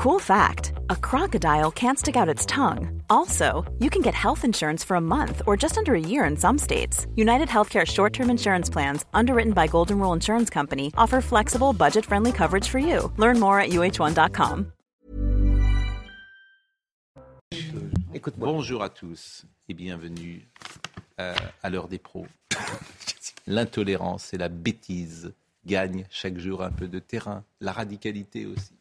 Cool fact a crocodile can't stick out its tongue. Also, you can get health insurance for a month or just under a year in some states. United Healthcare short term insurance plans, underwritten by Golden Rule Insurance Company, offer flexible, budget friendly coverage for you. Learn more at uh1.com. Bonjour à tous et bienvenue euh, à l'heure des pros. L'intolérance et la bêtise gagnent chaque jour un peu de terrain, la radicalité aussi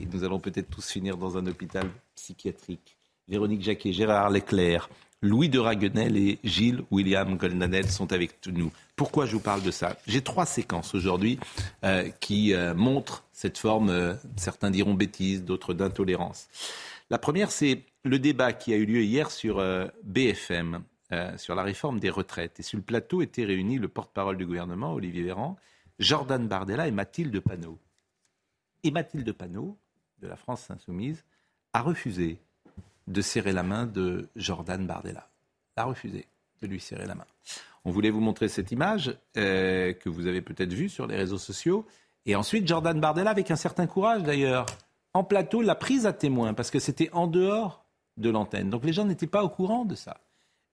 et nous allons peut-être tous finir dans un hôpital psychiatrique. Véronique Jacquet, Gérard Leclerc, Louis de Raguenel et Gilles William Goldanel sont avec nous. Pourquoi je vous parle de ça? J'ai trois séquences aujourd'hui euh, qui euh, montrent cette forme, euh, certains diront bêtise, d'autres d'intolérance. La première, c'est le débat qui a eu lieu hier sur BFM, sur la réforme des retraites. Et sur le plateau étaient réunis le porte-parole du gouvernement, Olivier Véran, Jordan Bardella et Mathilde Panot. Et Mathilde Panot, de la France insoumise, a refusé de serrer la main de Jordan Bardella. A refusé de lui serrer la main. On voulait vous montrer cette image euh, que vous avez peut-être vue sur les réseaux sociaux. Et ensuite, Jordan Bardella, avec un certain courage d'ailleurs, en plateau, l'a prise à témoin parce que c'était en dehors de l'antenne. Donc les gens n'étaient pas au courant de ça.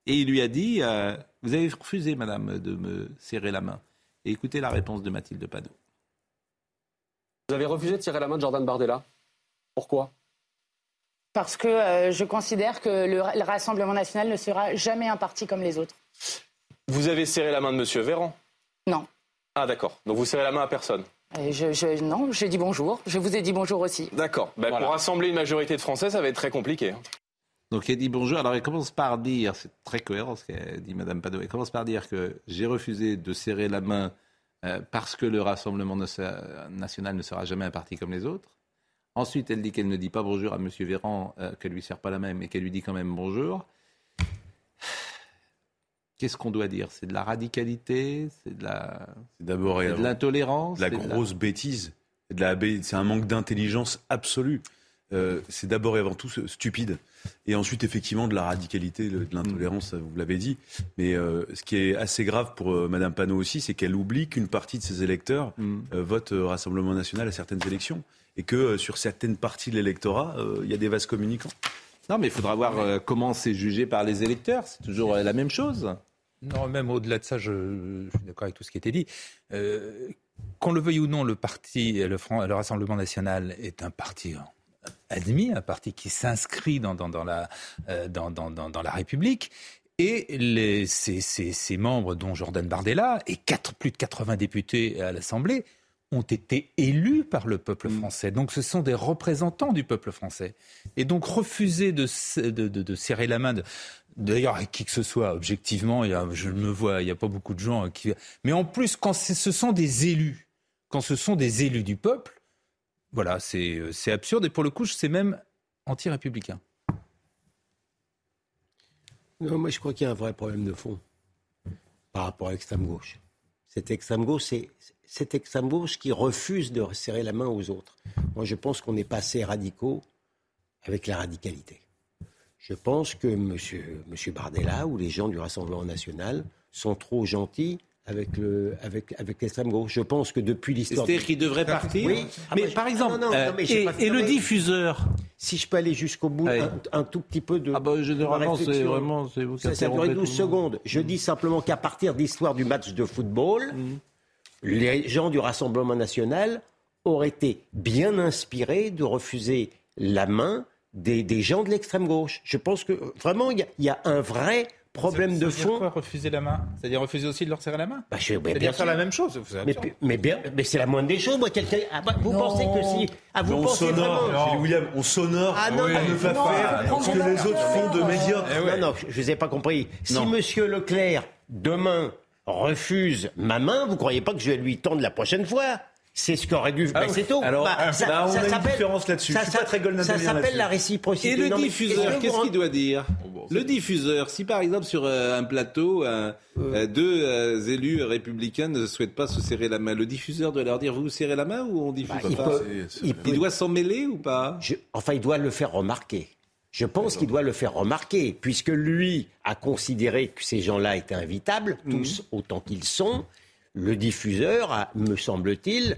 Et il lui a dit euh, Vous avez refusé, madame, de me serrer la main. Et écoutez la réponse de Mathilde Panot. Vous avez refusé de tirer la main de Jordan Bardella? Pourquoi? Parce que euh, je considère que le, Rassemblement national ne sera jamais un parti comme les autres. Vous avez serré la main de M. Véran? Non. Ah d'accord. Donc vous serrez la main à personne? Je, Non, j'ai dit bonjour. Je vous ai dit bonjour aussi. D'accord. Ben, pour rassembler une majorité de Français, ça va être très compliqué. Hein. Donc elle dit bonjour. Alors elle commence par dire, c'est très cohérent ce qu'elle dit Mme Padot, elle commence par dire que j'ai refusé de serrer la main euh, parce que le Rassemblement national ne sera jamais un parti comme les autres. Ensuite, elle dit qu'elle ne dit pas bonjour à M. Véran, euh, qu'elle ne lui sert pas la main, mais qu'elle lui dit quand même bonjour. Qu'est-ce qu'on doit dire? C'est de la radicalité C'est de la. d'abord de l'intolérance La grosse bêtise. C'est un manque d'intelligence absolue. Euh, c'est d'abord et avant tout stupide. Et ensuite, effectivement, de la radicalité, de l'intolérance, vous l'avez dit. Mais euh, ce qui est assez grave pour Mme Madame Panot aussi, c'est qu'elle oublie qu'une partie de ses électeurs mm. votent Rassemblement national à certaines élections et que euh, sur certaines parties de l'électorat, euh, il y a des vases communicants. Non, mais il faudra voir euh, comment c'est jugé par les électeurs. C'est toujours la même chose. Non, même au-delà de ça, je, suis d'accord avec tout ce qui a été dit. qu'on le veuille ou non, le parti, le, le Rassemblement national est un parti admis, un parti qui s'inscrit dans, dans, la, dans, dans, la République. Et les, ces, membres, dont Jordan Bardella, et quatre, plus de 80 députés à l'Assemblée, ont été élus par le peuple mm. français. Donc ce sont des représentants du peuple français. Et donc refuser de, de, serrer la main D'ailleurs, à qui que ce soit, objectivement, il y a, je me vois, il n'y a pas beaucoup de gens qui. Mais en plus, quand ce sont des élus, quand ce sont des élus du peuple, voilà, c'est absurde. Et pour le coup, c'est même anti-républicain. Non, moi, je crois qu'il y a un vrai problème de fond par rapport à l'extrême gauche. Cette extrême gauche, c'est cette extrême gauche qui refuse de serrer la main aux autres. Moi, je pense qu'on n'est pas assez radicaux avec la radicalité. Je pense que M. Bardella ou les gens du Rassemblement national sont trop gentils avec le avec avec l'extrême gauche. Je pense que depuis l'histoire. C'est-à-dire qu'il devrait partir. Oui. Ah, mais par exemple, euh, et, le diffuseur. Si je peux aller jusqu'au bout, un, tout petit peu de. Ah bah généralement c'est vraiment c'est vous. Ça, ça 12 secondes. Je dis simplement qu'à partir de l'histoire du match de football. Mm les gens du Rassemblement national auraient été bien inspirés de refuser la main des, gens de l'extrême gauche. Je pense que vraiment, il y, a un vrai problème de fond. Quoi, refuser la main? C'est-à-dire refuser aussi de leur serrer la main? Bah, C'est-à-dire faire la même chose. Mais, mais, mais c'est la moindre des choses. Moi, quelqu'un. Ah, bah, vous pensez que si. Ah, vous on pensez sonore, vraiment... William, on sonore. Ah non, ne pas faire ce que les autres font de. Eh non, non, je ne vous ai pas compris. Si Monsieur Leclerc demain refuse ma main, vous croyez pas que je vais lui tendre la prochaine fois? C'est ce qu'aurait dû. Ah c'est tout. Alors, bah, ça, bah, on a une différence là-dessus. Ça, ça s'appelle la réciprocité. Et le diffuseur, qu'est-ce qu'il doit dire oh, Le diffuseur, si par exemple sur euh, un plateau, euh, deux euh, élus républicains ne souhaitent pas se serrer la main, le diffuseur doit leur dire vous vous serrez la main ou on diffuse bah, pas il, doit s'en mêler ou pas Enfin, il doit le faire remarquer. Je pense qu'il doit le faire remarquer, puisque lui a considéré que ces gens-là étaient invitables, mhm. tous autant qu'ils sont. Le diffuseur a, me semble-t-il,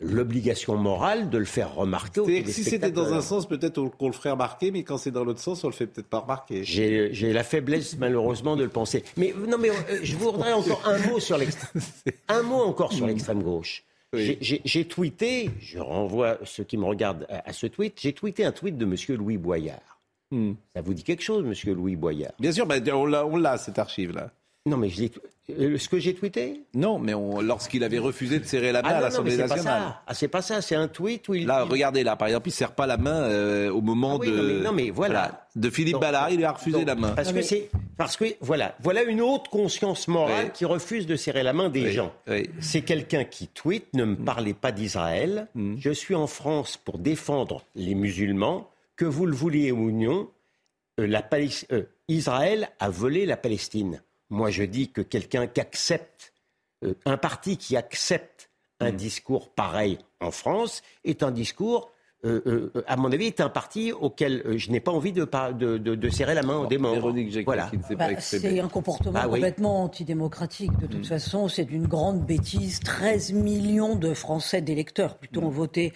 l'obligation morale de le faire remarquer aux si c'était dans un sens, peut-être qu'on le ferait remarquer, mais quand c'est dans l'autre sens, on le fait peut-être pas remarquer. J'ai la faiblesse, malheureusement, de le penser. Mais non, mais euh, je voudrais encore un mot sur l'extrême. Un mot encore sur l'extrême gauche. Oui. J'ai- tweeté, je renvoie ceux qui me regardent à, à ce tweet, j'ai tweeté un tweet de Monsieur Louis Boyard. Hmm. Ça vous dit quelque chose, Monsieur Louis Boyard? Bien sûr, ben, on l'a, cette archive-là. Non, mais je l'ai- ce que j'ai tweeté Non, mais on- lorsqu'il avait refusé de serrer la main Ah à non, l'Assemblée c'est pas nationale. ça. Ah, c'est pas ça. C'est un tweet où il. Là, regardez, là, par exemple, il ne serre pas la main euh, au moment Ah oui, de. non, mais- non, mais voilà. De Philippe Donc, Ballard, il lui a refusé donc, la main. Parce que c'est parce que voilà, voilà une haute conscience morale Oui. qui refuse de serrer la main des Oui, gens. oui. C'est quelqu'un qui tweet ne me parlez pas d'Israël. Mm. Je suis en France pour défendre les musulmans. Que vous le vouliez ou non, euh, la euh, Israël a volé la Palestine. Moi, je dis que quelqu'un qui accepte euh, un parti qui accepte un Mm. discours pareil en France est un discours. euh, euh, à mon avis, est un parti auquel euh, je n'ai pas envie de, par- de, de- de serrer la main. Véronique Jacquet, Voilà. Bah, c'est un comportement Bah oui. complètement antidémocratique. De toute façon, c'est d'une grande bêtise. 13 millions de Français, d'électeurs plutôt, ont voté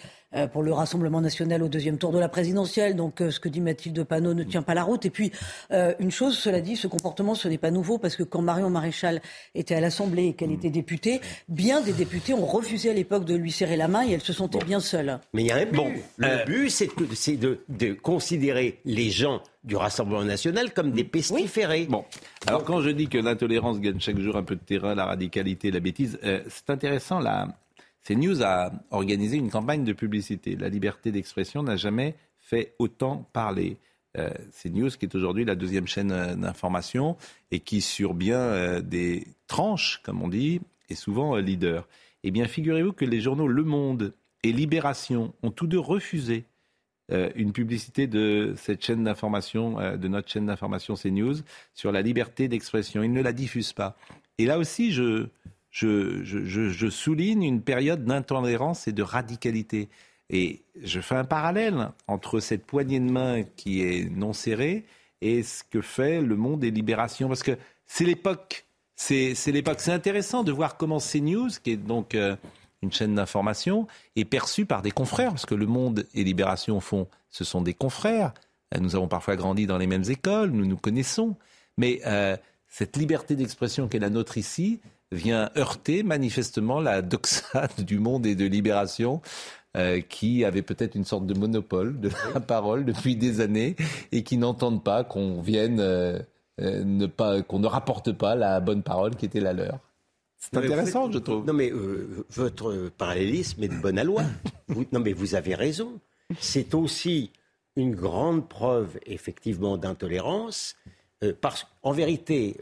pour le Rassemblement national au deuxième tour de la présidentielle. Donc euh, ce que dit Mathilde Panot ne tient pas la route. Et puis, euh, une chose, cela dit, ce comportement, ce n'est pas nouveau, parce que quand Marion Maréchal était à l'Assemblée et qu'elle était députée, bien des députés ont refusé à l'époque de lui serrer la main et elle se sentait bien seule. Mais il y a un but. Bon, le euh, but, c'est de, de considérer les gens du Rassemblement national comme des pestiférés. Bon, alors quand je dis que l'intolérance gagne chaque jour un peu de terrain, la radicalité, la bêtise, euh, c'est intéressant. Là, CNews a organisé une campagne de publicité. La liberté d'expression n'a jamais fait autant parler. Euh, CNews, qui est aujourd'hui la deuxième chaîne euh, d'information et qui, sur bien euh, des tranches, comme on dit, est souvent leader. Eh bien, figurez-vous que les journaux Le Monde et Libération ont tous deux refusé une publicité de cette chaîne d'information, de notre chaîne d'information CNews, sur la liberté d'expression. Ils ne la diffusent pas. Et là aussi, je, je, souligne une période d'intolérance et de radicalité. Et je fais un parallèle entre cette poignée de main qui est non serrée et ce que fait le monde des libérations. Parce que c'est l'époque. C'est l'époque. C'est intéressant de voir comment CNews, qui est donc euh, une chaîne d'information, est perçue par des confrères. Parce que le monde et Libération, au fond, ce sont des confrères. Euh, Nous avons parfois grandi dans les mêmes écoles, nous nous connaissons. Mais euh, cette liberté d'expression qui est la nôtre ici vient heurter manifestement la doxade du monde et de Libération. euh, qui avait peut-être une sorte de monopole de la parole depuis des années et qui n'entendent pas qu'on vienne euh, euh, ne pas qu'on ne rapporte pas la bonne parole qui était la leur. C'est intéressant, je trouve. Non, mais votre parallélisme est de bonne. Vous- non, mais vous avez raison. C'est aussi une grande preuve, effectivement, d'intolérance. parce qu'en vérité,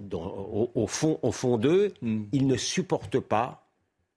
dans- au- au fond, au fond d'eux, Mm. ils ne supportent pas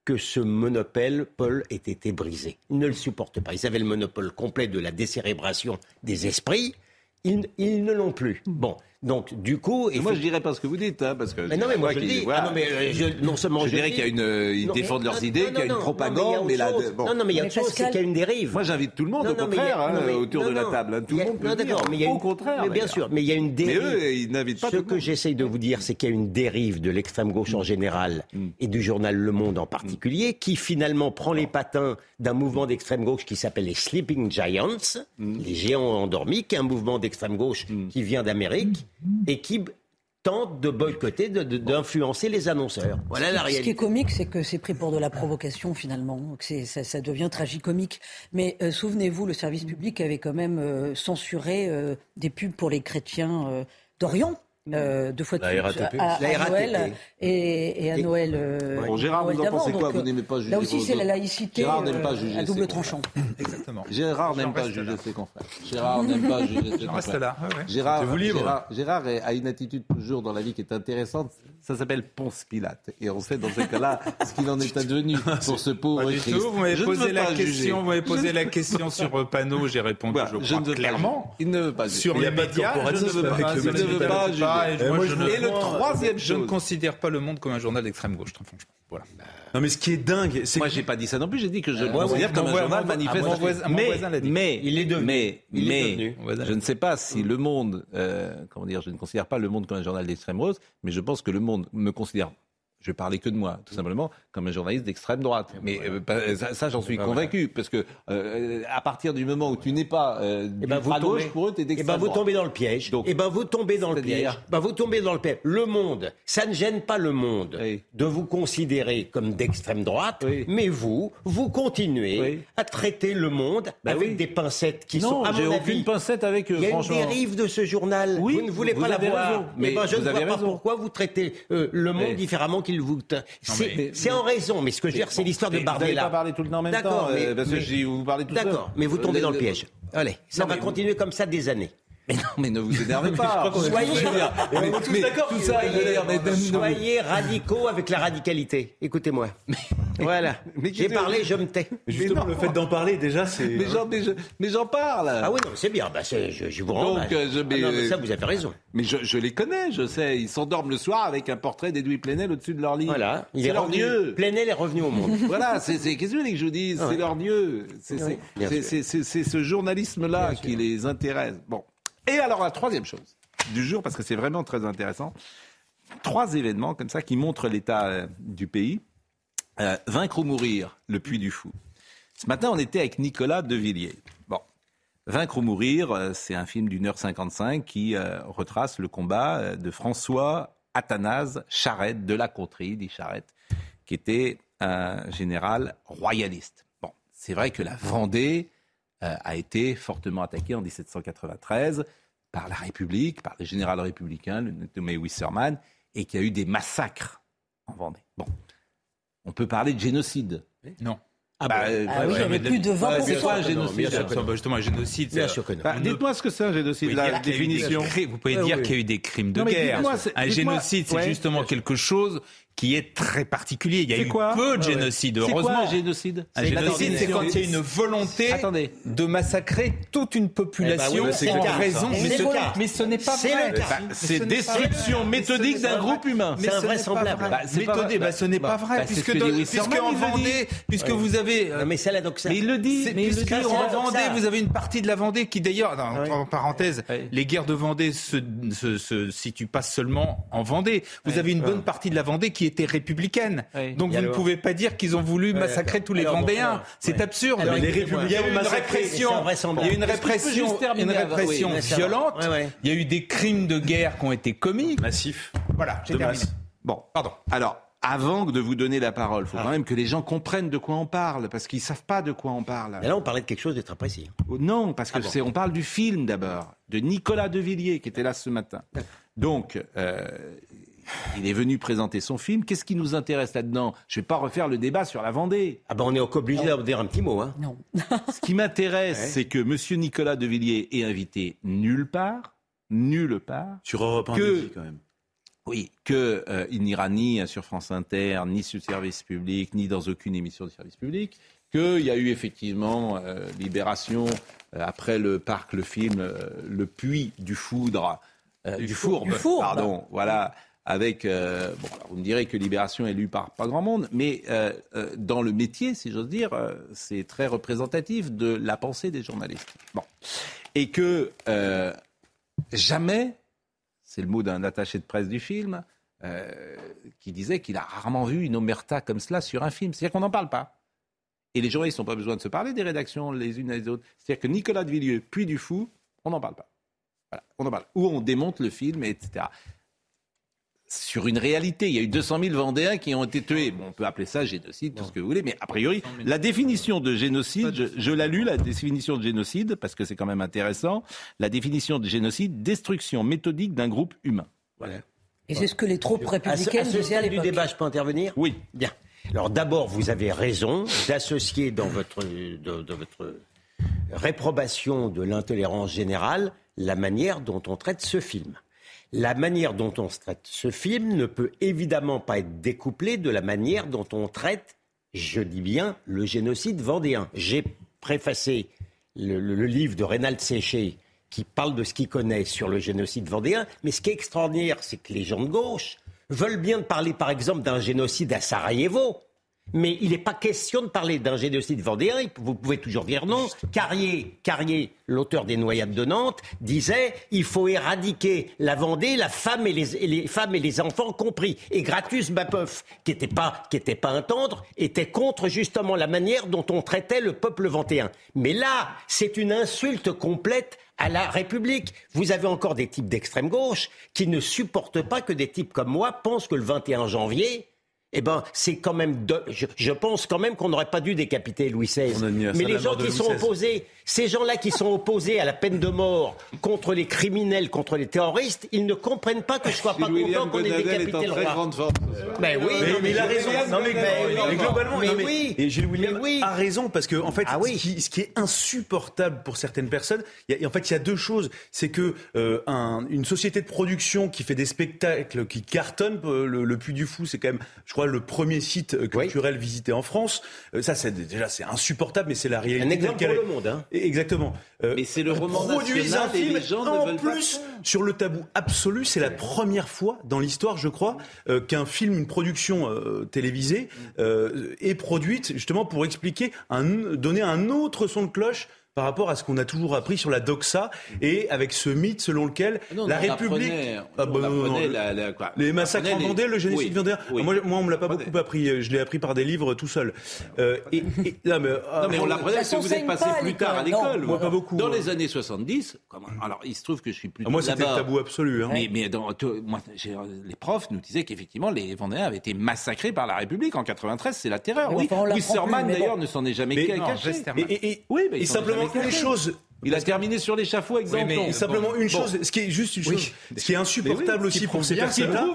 que ce monopole Paul ait été brisé. Ils ne le supportent pas. Ils avaient le monopole complet de la décérébration des esprits. Ils, ils ne l'ont plus. Bon, donc du coup... Et moi, je dirais pas ce que vous dites, hein, parce que. Mais non, mais moi je le qui- dis. voilà. Ah non, mais euh, je- non seulement je je, dirais qu'il y a dis. une, euh, ils Non, défendent mais- leurs non, idées, qu'il y a une propagande, non, mais il y a là, bon. Non, non, mais il y a Mais autre chose, c'est qu'il y a une dérive. Moi, j'invite tout le monde, Non, au mais a- contraire, hein, non, mais- autour non, de la table. hein. Tout le monde peut dire. d'accord, mais il y a Au contraire. mais bien sûr, mais il y a une Mais dérive. eux, ils n'invitent pas Ce que j'essaye de vous dire, c'est qu'il y a une dérive de l'extrême gauche en général Mm. et du journal Le Monde en particulier, qui finalement prend les patins d'un mouvement d'extrême gauche qui s'appelle les Sleeping Giants, Mm. les géants endormis, qui est un mouvement d'extrême gauche qui vient d'Amérique et qui tente de boycotter, d'influencer les annonceurs. Voilà la Ce qui est réalité. comique, c'est que c'est pris pour de la provocation finalement. que Ça, ça devient tragicomique. Mais euh, souvenez-vous, le service public avait quand même euh, censuré euh, des pubs pour les chrétiens euh, d'Orient. Euh, deux fois de La RATP. à, à La RATP. Noël et, et à Noël. euh, Bon, Gérard, Noël vous en pensez quoi Donc, Vous euh, n'aimez pas juger Là aussi, c'est la laïcité Gérard n'aime pas euh, juger à double ses tranchant. Exactement. Gérard n'aime pas juger ses confrères. Gérard n'aime pas juger ses J'en reste confrères. là. ouais, ouais. Gérard, libre. Gérard, Gérard est- a une attitude toujours dans la vie qui est intéressante. Ça s'appelle Ponce Pilate. Et on sait dans ce cas-là ce qu'il en est advenu pour ce pauvre Pas du Christ. tout. Vous m'avez posé la juger. question. Vous posé la question sur euh, panneau. J'ai répondu. Je je crois ne veux pas clairement. juger. Il ne veut pas juger. Sur les a pas de médias, je ne veux avec pas, le pas, et Euh, moi, moi, je je ne- veux- Et le troisième Je ne considère pas le monde comme un journal d'extrême gauche, très franchement. Voilà. Non, mais ce qui est dingue, c'est Moi, que- j'ai pas dit ça non plus. J'ai dit que je le moi, considère comme un journal mon- manifeste. mon voisin- mon mais, voisin l'a dit. mais, Il est devenu. mais, Il est mais, devenu. Je ne sais pas si le Monde, euh, comment dire, je ne considère pas le Monde comme un journal d'extrême rose, mais je pense que le Monde me considère je vais parler que de moi, tout simplement, comme un journaliste d'extrême droite. Mais euh, ça, ça, j'en suis convaincu, parce que euh, à partir du moment où tu n'es pas euh, Eh ben, du vous bras gauche, pour eux, t'es Eh d'extrême ben, vous droite. tombez dans le piège. Donc, eh ben, vous tombez dans le piège. Ben, vous tombez dans le piège. Le monde, ça ne gêne pas le monde Oui. de vous considérer comme d'extrême droite, Oui. mais vous, vous continuez Oui. à traiter le monde Ben avec des pincettes qui non, sont, à mon aucune avis, pincette avec eux, il y a une dérive de ce journal. Oui, vous ne voulez vous pas la voir. mais Eh ben, je vous ne vois pas pourquoi vous traitez euh, le monde Mais- différemment qu'il vous. C'est mais- en raison. Mais ce que je veux dire, c'est l'histoire de Mais Vous Bardella. pas tout le temps en même D'accord, temps, euh, mais- parce que mais- vous parlez tout. D'accord, mais vous tombez Euh, dans le piège. Allez, ça va mais- continuer comme ça des années. Mais non, mais ne vous énervez pas. Soyez- mais- mais mais- Soyez radicaux avec la radicalité. Écoutez-moi. Voilà. mais J'ai parlé, je me tais. Justement, non. le fait d'en parler, déjà, c'est. Mais j'en, mais je- mais j'en parle. Ah oui, non, c'est bien. Bah, je, je vous rends. Donc, euh, Ah mais- non, mais ça, vous avez raison. Mais je, je les connais, je sais. Ils s'endorment le soir avec un portrait d'Edoui Plenel au-dessus de leur lit. Voilà. Il c'est est leur dieu. Plenel est revenu au monde. Voilà, c'est, qu'est-ce que vous voulez que je vous dise? Ah C'est leur dieu. C'est, Oui, c'est, ce journalisme-là qui les intéresse. Bon. Et alors, la troisième chose du jour, parce que c'est vraiment très intéressant, trois événements comme ça qui montrent l'état euh, du pays. Euh, vaincre ou mourir, le puits du fou. Ce matin, on était avec Nicolas Devilliers. Bon. Vaincre ou mourir, euh, c'est un film d'une heure 55 qui retrace le combat de François Athanase Charette de la Contrie, dit Charette, qui était un général royaliste. Bon, c'est vrai que la Vendée a été fortement attaquée en 1793 par la République, par le général républicain, le nommé Wisserman, et qu'il y a eu des massacres en Vendée. Bon, on peut parler de génocide. Non. Ah bah, euh, Ah oui, ouais, mais plus de 20%. c'est quoi un Non, génocide bah, justement, un génocide. Bien c'est- sûr que non. Bah, ne- Dites-moi ce que c'est un génocide, Vous la des définition. crimes- Vous pouvez Ouais, dire oui. qu'il y a eu des crimes de Non, guerre. Un dites-moi- génocide, c'est ouais. justement quelque chose qui est très particulier. Il y a eu quoi peu de ouais. génocides, C'est quoi heureusement. un génocide Un génocide, c'est quand il y a une volonté Attendez. de massacrer toute une population Eh ben oui, c'est en raison. Mais mais ce n'est pas vrai. Bah, mais c'est destruction méthodique d'un groupe humain. C'est invraisemblable. vrai. Bah, vrai. bah, ce n'est pas vrai. bah, puisque en. Vendée, puisque vous avez euh, mais c'est. Mais il le dit. puisque en Vendée, vous avez une partie de la Vendée qui d'ailleurs, en, Ouais. en parenthèse, Ouais. les guerres de Vendée se, se situent pas seulement en Vendée. Vous avez une bonne partie de la Vendée qui était républicaine. Donc vous ne pouvez pas dire qu'ils ont voulu massacrer tous les Alors, bon, Vendéens. C'est absurde. Alors, Il y a eu écoutez-moi. il y a eu une répression, il y a eu une répression, une répression violente. Ouais, ouais. Il y a eu des crimes de guerre qui ont été commis. Massif. Voilà, j'ai terminé. masse. Bon, Pardon. alors, avant de vous donner la parole, il faut Ah. quand même que les gens comprennent de quoi on parle, parce qu'ils savent pas de quoi on parle. Mais là, on parlait de quelque chose de très précis. Oh, Non, parce que Ah bon. c'est, on parle du film d'abord, de Nicolas Devilliers qui était là ce matin. Donc, euh, il est venu présenter son film. Qu'est-ce qui nous intéresse là-dedans? Je ne vais pas refaire le débat sur la Vendée. Ah ben, on est obligé d'en dire un petit mot. Hein. Non. Ce qui m'intéresse, Ouais. c'est que Monsieur Nicolas Devilliers est invité nulle part, nulle part. Sur Europe 1, Que- le quand même. Oui, que euh, il n'ira ni sur France Inter, ni sur service public, ni dans aucune émission de service public. Qu'il y a eu effectivement euh, Libération euh, après le parc, le film, euh, le puits du foudre, euh, du, fourbe, du fourbe. pardon, voilà. Avec, euh, bon, vous me direz que Libération est lue par pas grand monde, mais euh, euh, dans le métier, si j'ose dire, c'est très représentatif de la pensée des journalistes. Bon, et que jamais c'est le mot d'un attaché de presse du film, qui disait qu'il a rarement vu une omerta comme cela sur un film. C'est-à-dire qu'on n'en parle pas. Et les journalistes n'ont pas besoin de se parler des rédactions les unes les autres. C'est-à-dire que Nicolas de Villiers, puis du fou, on n'en parle pas. On en parle. Ou on démonte le film, etc. Sur une réalité, il y a eu 200 000 Vendéens qui ont été tués. Bon, on peut appeler ça génocide, tout ce que vous voulez, mais a priori, la définition de génocide, je, je l'ai lu, la définition de génocide, parce que c'est quand même intéressant. La définition de génocide, destruction méthodique d'un groupe humain. Voilà. Et c'est ce que les troupes À ce, républicaines à disaient à stade du débat, je peux intervenir? Oui. Bien. Alors d'abord, vous avez raison d'associer dans votre, de, de votre réprobation de l'intolérance générale la manière dont on traite ce film. La manière dont on traite ce film ne peut évidemment pas être découplée de la manière dont on traite, je dis bien, le génocide vendéen. J'ai préfacé le, livre de Reynald Séché qui parle de ce qu'il connaît sur le génocide vendéen, mais ce qui est extraordinaire, c'est que les gens de gauche veulent bien parler, par exemple, d'un génocide à Sarajevo, Mais il n'est pas question de parler d'un génocide vendéen. Vous pouvez toujours dire non. Carrier, Carrier l'auteur des Noyades de Nantes, disait il faut éradiquer la Vendée, la femme et les, les femmes et les enfants compris. Et Gratus Bapoff, qui n'était pas, qui était pas un tendre, était contre justement la manière dont on traitait le peuple vendéen. Mais là, c'est une insulte complète à la République. Vous avez encore des types d'extrême gauche qui ne supportent pas que des types comme moi pensent que le 21 janvier, eh ben, c'est quand même. Je, pense quand même qu'on n'aurait pas dû décapiter Louis XVI. Mais les gens qui sont opposés, ces gens-là qui sont opposés à la peine de mort contre les criminels, contre les terroristes, ils ne comprennent pas que je sois pas content qu'on ait décapité le roi. Mais oui, mais, il a raison. Non, mais, mais globalement, mais oui. Et Gilles William a raison parce que en fait, ah ce, qui, ce, qui, est insupportable pour certaines personnes, y a, en fait, il y a deux choses. C'est que euh, un, une société de production qui fait des spectacles qui cartonnent, euh, le, le Puy du Fou, c'est quand même, je crois, le premier site euh, culturel visité en France. ça, c'est déjà c'est insupportable, mais c'est la réalité. Un exemple pour le monde. Hein. Exactement. Euh, mais c'est le roman national un film les gens en plus sur le tabou absolu. C'est la première fois dans l'histoire, je crois, euh, qu'un film, une production euh, télévisée est produite justement pour expliquer, un, donner un autre son de cloche par rapport à ce qu'on a toujours appris sur la doxa et avec ce mythe selon lequel ah la République. Ah, bah, la, quoi, les massacres en Vendée, le génocide vendéen. Moi, moi, on me l'a pas beaucoup appris. Je l'ai appris par des livres tout seul. Euh, et, non, mais, non, mais on l'apprenait parce que vous êtes passé plus tard à l'école. Moi, pas beaucoup. Dans les années 70, alors il se trouve que je suis plus. Moi, c'était tabou absolu. Hein. Mais, mais dans, moi, les profs nous disaient qu'effectivement, les Vendéens avaient été massacrés par la République en 93. C'est la terreur. Oui, Wisserman d'ailleurs ne s'en est jamais caché. Oui, mais simplement les choses. Il a terminé sur l'échafaud avec oui, mais Simplement une chose, ce qui est juste une chose, ce qui est insupportable aussi pour ces personnes-là,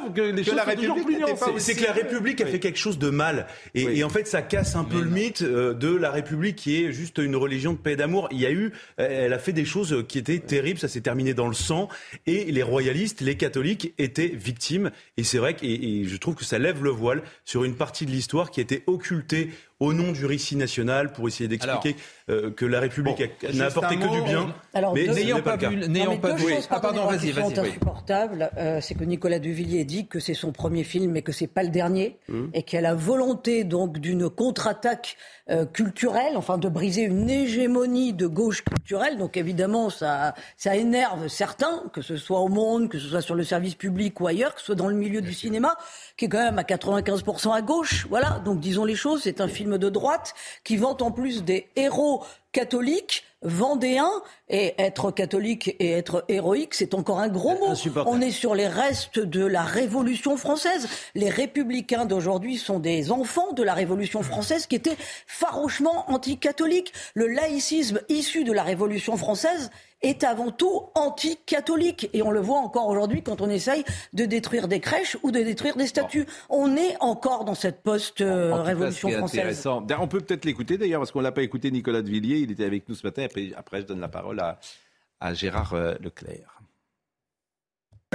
c'est que la République a fait quelque chose de mal. Et, en fait, ça casse un peu le mythe euh, de la République qui est juste une religion de paix et d'amour. Il y a eu, elle a fait des choses qui étaient terribles, ça s'est terminé dans le sang. Et les royalistes, les catholiques étaient victimes. Et c'est vrai que et je trouve que ça lève le voile sur une partie de l'histoire qui était occultée au nom du récit national pour essayer d'expliquer euh, que la République n'a apporté que du bien. Alors, mais n'ayant pas vu, n'ayant pas vu. Ah pardon, vas-y, vas-y. insupportables, euh, c'est que Nicolas Duvillier dit que c'est son premier film, mais que c'est pas le dernier, hum. et qu'il a la volonté donc d'une contre-attaque euh, culturelle, enfin de briser une hégémonie de gauche culturelle. Donc évidemment, ça, ça énerve certains, que ce soit au monde, que ce soit sur le service public ou ailleurs, que ce soit dans le milieu du cinéma, qui est quand même à 95% à gauche. Voilà, donc disons les choses, c'est un film de droite qui vante en plus des héros catholiques vendéens et être catholique et être héroïque, c'est encore un gros mot. On est sur les restes de la Révolution française. Les républicains d'aujourd'hui sont des enfants de la Révolution française qui étaient farouchement anticatholiques. Le laïcisme issu de la Révolution française est avant tout anti-catholique. Et on le voit encore aujourd'hui quand on essaye de détruire des crèches ou de détruire des statues. On est encore dans cette post-révolution française. On peut peut-être l'écouter d'ailleurs, parce qu'on ne l'a pas écouté, Nicolas de Villiers. Il était avec nous ce matin. Après, après je donne la parole à, Gérard euh, Leclerc.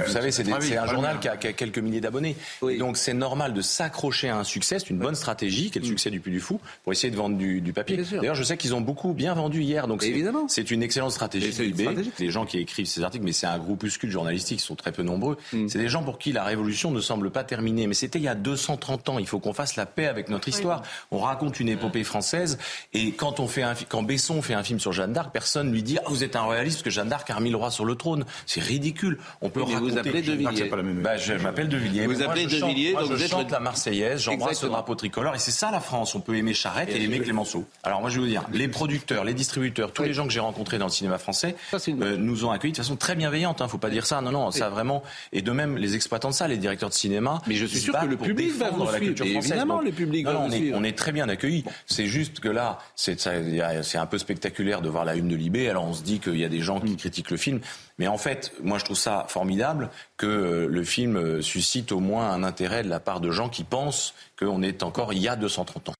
Vous savez, c'est un journal qui a, quelques milliers d'abonnés. Donc c'est normal de s'accrocher à un succès. C'est une bonne stratégie, qui est le mm. succès du Puy du Fou, pour essayer de vendre du, papier. D'ailleurs, je sais qu'ils ont beaucoup bien vendu hier. Donc c'est une excellente stratégie. Les gens qui écrivent ces articles, mais c'est un groupuscule journalistique, ils sont très peu nombreux. Mm. C'est des gens pour qui la révolution ne semble pas terminée. Mais c'était il y a 230 ans. Il faut qu'on fasse la paix avec notre histoire. On raconte une épopée française. Et quand, on fait un, quand Besson fait un film sur Jeanne d'Arc, personne lui dit ah, Vous êtes un royaliste parce que Jeanne d'Arc a remis le roi sur le trône. C'est ridicule. On peut vous appelez De Villiers. Bah, je m'appelle De Villiers. Vous appelez De Villiers, donc je chante la Marseillaise, j'embrasse le drapeau tricolore. Et c'est ça la France. On peut aimer Charette et, aimer Clémenceau. Alors moi je vais vous dire, les producteurs, les distributeurs, tous les gens que j'ai rencontrés dans le cinéma français euh, nous ont accueillis de façon très bienveillante. Hein, faut pas dire ça. Non, non, ça vraiment. Et de même, les exploitants de ça, les directeurs de cinéma. Mais je suis sûr que le public va vous suivre. Évidemment, le public va on est, on est très bien accueillis. C'est juste que là, c'est un peu spectaculaire de voir la une de Libé. Alors on se dit qu'il y a des gens qui mm. critiquent le film. Mais en fait, moi je trouve ça formidable que euh, le film euh, suscite au moins un intérêt de la part de gens qui pensent qu'on est encore il y a 230 ans.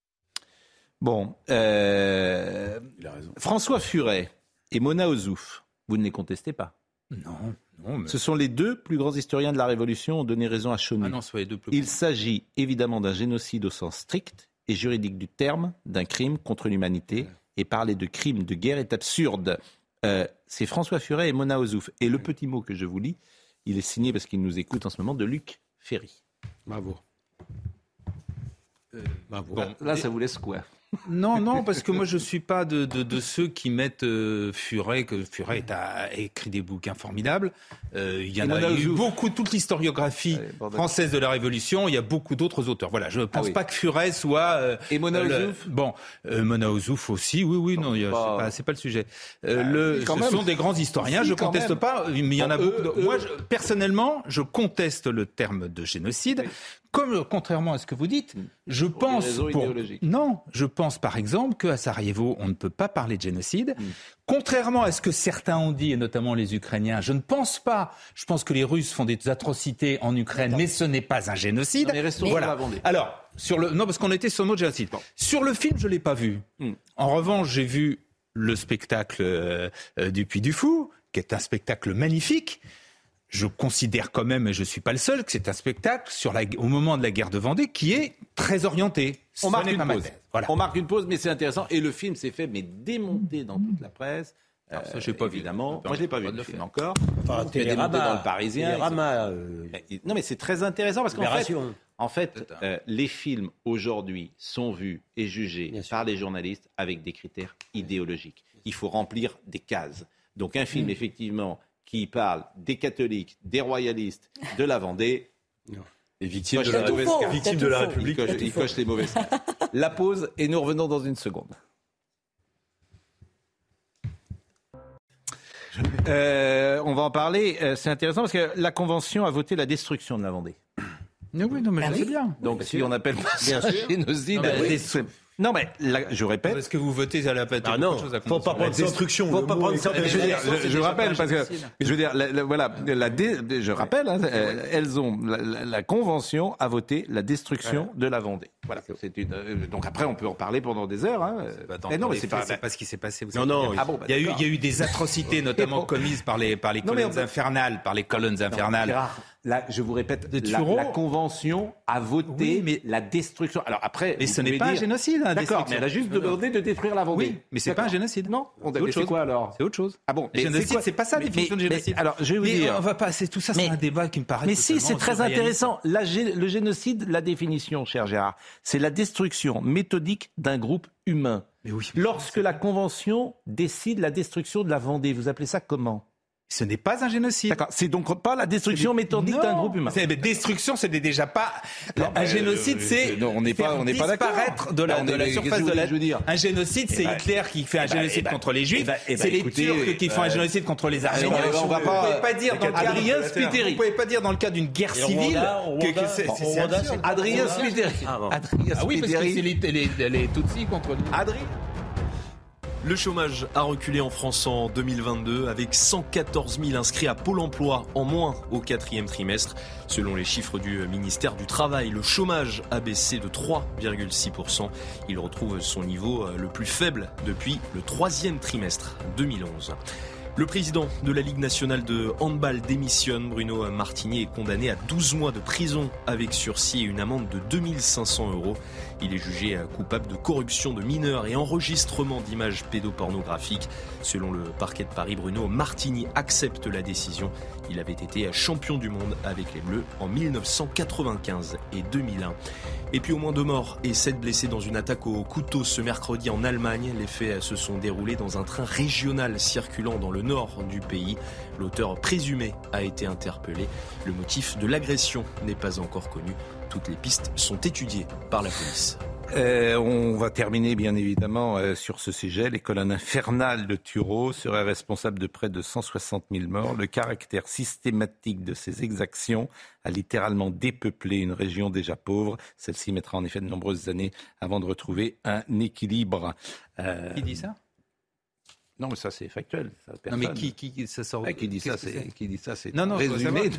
Bon, euh, François Furet et Mona Ozouf, vous ne les contestez pas? Non. Ce sont les deux plus grands historiens de la Révolution ont donné raison à Chauny. Ah Il s'agit évidemment d'un génocide au sens strict et juridique du terme, d'un crime contre l'humanité. Et parler de crime de guerre est absurde. Euh, c'est François Furet et Mona Ozouf. Et le petit mot que je vous lis, il est signé parce qu'il nous écoute en ce moment de Luc Ferry. Bravo. Bon, là, ça vous laisse quoi? Non, non, parce que moi je suis pas de, de, de ceux qui mettent euh, Furet, que Furet a écrit des bouquins formidables. Euh, il y en a, eu beaucoup, toute l'historiographie française de la Révolution. Il y a beaucoup d'autres auteurs. Voilà, je ne pense ah pas que Furet soit. Euh, Et Mona Ozouf Bon, Mona Ozouf aussi. Oui, oui, non, c'est pas, pas, le sujet. Bah, le, ce sont des grands historiens. je conteste pas, mais il y en a beaucoup. Moi, je, personnellement, je conteste le terme de génocide comme contrairement à ce que vous dites, hmm. je pense non, je pense par exemple qu'à Sarajevo, on ne peut pas parler de génocide. Hmm. Contrairement à ce que certains ont dit, et notamment les Ukrainiens, je ne pense pas. Je pense que les Russes font des atrocités en Ukraine, mais ce n'est pas un génocide. voilà. Alors, sur le non, parce qu'on était sur le mot génocide. Sur le film, je l'ai pas vu. Hmm. En revanche, j'ai vu le spectacle euh, euh, du Puy du Fou, qui est un spectacle magnifique je considère quand même, et je ne suis pas le seul, que c'est un spectacle sur la, au moment de la guerre de Vendée qui est très orienté. On marque une pause. On marque une pause, mais c'est intéressant. Et le film s'est fait mais démonter dans toute la presse. Alors ça, je pas évidemment. Moi, je l'ai pas vu le film encore. Enfin, démonté dans le Parisien. Euh, non, mais c'est très intéressant parce qu'en fait, en fait, euh, les films aujourd'hui sont vus et jugés par les journalistes avec des critères idéologiques. Il faut remplir des cases. Donc un film, mm. effectivement, qui parle des catholiques, des royalistes, de la Vendée. Les victimes de la, victimes de la République. Il coche, les mauvaises. la pause et nous revenons dans une seconde. Euh, on va en parler. Euh, c'est intéressant parce que la Convention a voté la destruction de la Vendée. Oui, non, mais ah bien. Donc, si on appelle ça génocide, non, mais je répète. Est-ce que vous votez à la paix Ah non, chose à faut pas prendre destruction. Faut pas prendre ça. Je, je, rappelle parce que je veux dire, voilà, la je rappelle, hein, elles ont la, convention a voté la destruction de la Vendée. Voilà. C'est une, euh, donc après, on peut en parler pendant des heures. Hein. Mais non, mais c'est pas, pas ce qui s'est passé. non, non. Ah bon, il, y a eu, il y a eu des atrocités, notamment commises par les par les colonnes infernales, par les colonnes infernales je vous répète, la, Convention a voté mais... la destruction. Alors après, mais ce n'est pas un génocide. Hein, D'accord, mais elle a juste demandé de détruire la Vendée. Oui, mais c'est pas un génocide. Non, c'est autre chose. quoi alors C'est autre chose. Ah bon Le génocide, c'est pas ça la définition de génocide. alors, je vais vous dire. On va passer tout ça, c'est un débat qui me paraît. Mais si, c'est très intéressant. le génocide, la définition, cher Gérard, c'est la destruction méthodique d'un groupe humain. Mais oui, Lorsque la Convention décide la destruction de la Vendée, vous appelez ça comment? Ce n'est pas un génocide. D'accord. C'est donc pas la destruction méthodique d'un groupe humain. C'est, destruction, ce n'est déjà pas. un génocide, c'est. on n'est pas, on n'est pas d'accord. Disparaître de la, de la surface de la. Je veux dire. Un génocide, c'est eh ben, Hitler qui fait un eh ben, génocide eh ben, contre les Juifs. c'est les Turcs qui font un génocide contre les Arméniens. On va pas. Vous pouvez pas dire dans le cas. Adrien Spiteri. Vous pouvez pas dire dans le cas d'une guerre civile que c'est. Adrien Spiteri. Ah oui, parce que c'est les Tutsis contre les. Adrien. Le chômage a reculé en France en 2022 avec 114 000 inscrits à Pôle emploi en moins au quatrième trimestre. Selon les chiffres du ministère du Travail, le chômage a baissé de 3,6%. Il retrouve son niveau le plus faible depuis le troisième trimestre 2011. Le président de la Ligue nationale de handball démissionne. Bruno Martini est condamné à 12 mois de prison avec sursis et une amende de 2500 euros. Il est jugé coupable de corruption de mineurs et enregistrement d'images pédopornographiques. Selon le parquet de Paris, Bruno Martini accepte la décision. Il avait été champion du monde avec les Bleus en 1995 et 2001. Et puis au moins deux morts et sept blessés dans une attaque au couteau ce mercredi en Allemagne. Les faits se sont déroulés dans un train régional circulant dans le nord du pays. L'auteur présumé a été interpellé. Le motif de l'agression n'est pas encore connu. Toutes les pistes sont étudiées par la police. Euh, on va terminer bien évidemment euh, sur ce sujet. Les colonnes infernales de Tureau seraient responsables de près de 160 000 morts. Le caractère systématique de ces exactions a littéralement dépeuplé une région déjà pauvre. Celle-ci mettra en effet de nombreuses années avant de retrouver un équilibre. Euh... Qui dit ça? Non, mais ça, c'est factuel. Ça, non, mais qui, qui, ça sort ah, qui dit ça, c'est qui dit ça, c'est non, non, résumé. De...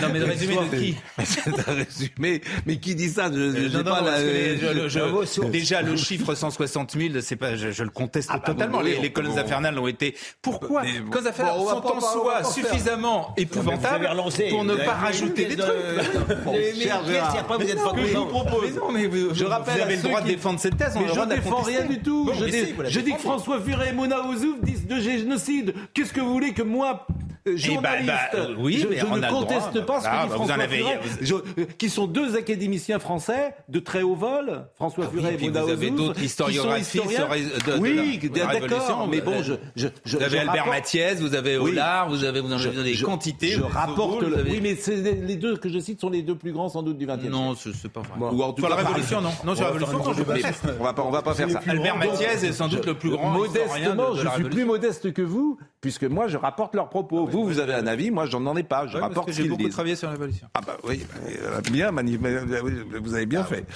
non, mais le résumé de qui C'est un résumé. Mais qui dit ça? Je, euh, non, pas la... je, je, Déjà, le chiffre 160 000, c'est pas, je, le conteste ah, bah, totalement. les, les colonnes infernales ont été. Pourquoi Les colonnes infernales sont en soi suffisamment épouvantables pour ne pas rajouter des trucs. Je vous propose. Je rappelle, vous avez le droit de défendre cette thèse. Mais je ne défends rien du tout. Je dis que François Furet et Mona Ouzou disent de génocide. Qu'est-ce que vous voulez que moi euh, journalistes. bah, euh, oui, je, mais je on a ne le conteste droit. pas ce que Ah, dit bah, vous François en avez- Furet, vous- je- euh, qui sont deux académiciens français de très haut vol, François Ah oui, Furet et vous avez d'autres historiographies de- de oui, la- de la d'accord, Révolution. mais bon, je, je, je Vous avez je Albert rapporte- Mathiez, vous avez Oui. Hollard, vous avez, vous en Je- avez des je- quantités. Je rapporte. Le- vous avez- Oui, mais les deux que je cite sont les deux plus grands sans doute du XXe Non, ce- c'est pas vrai. Ou en tout Sur la Révolution, non. Non, sur la On va Révolution, faire non. On va pas, on va pas faire ça. Albert Mathiez est sans doute le plus grand Modestement, de- de je suis plus modeste que vous, puisque moi, je rapporte leurs propos. vous, vous avez un avis, moi, j'en en ai pas. Je rapporte j'ai beaucoup travaillé sur la Révolution. Ah bah oui, euh, bien, euh, vous avez bien Ah fait.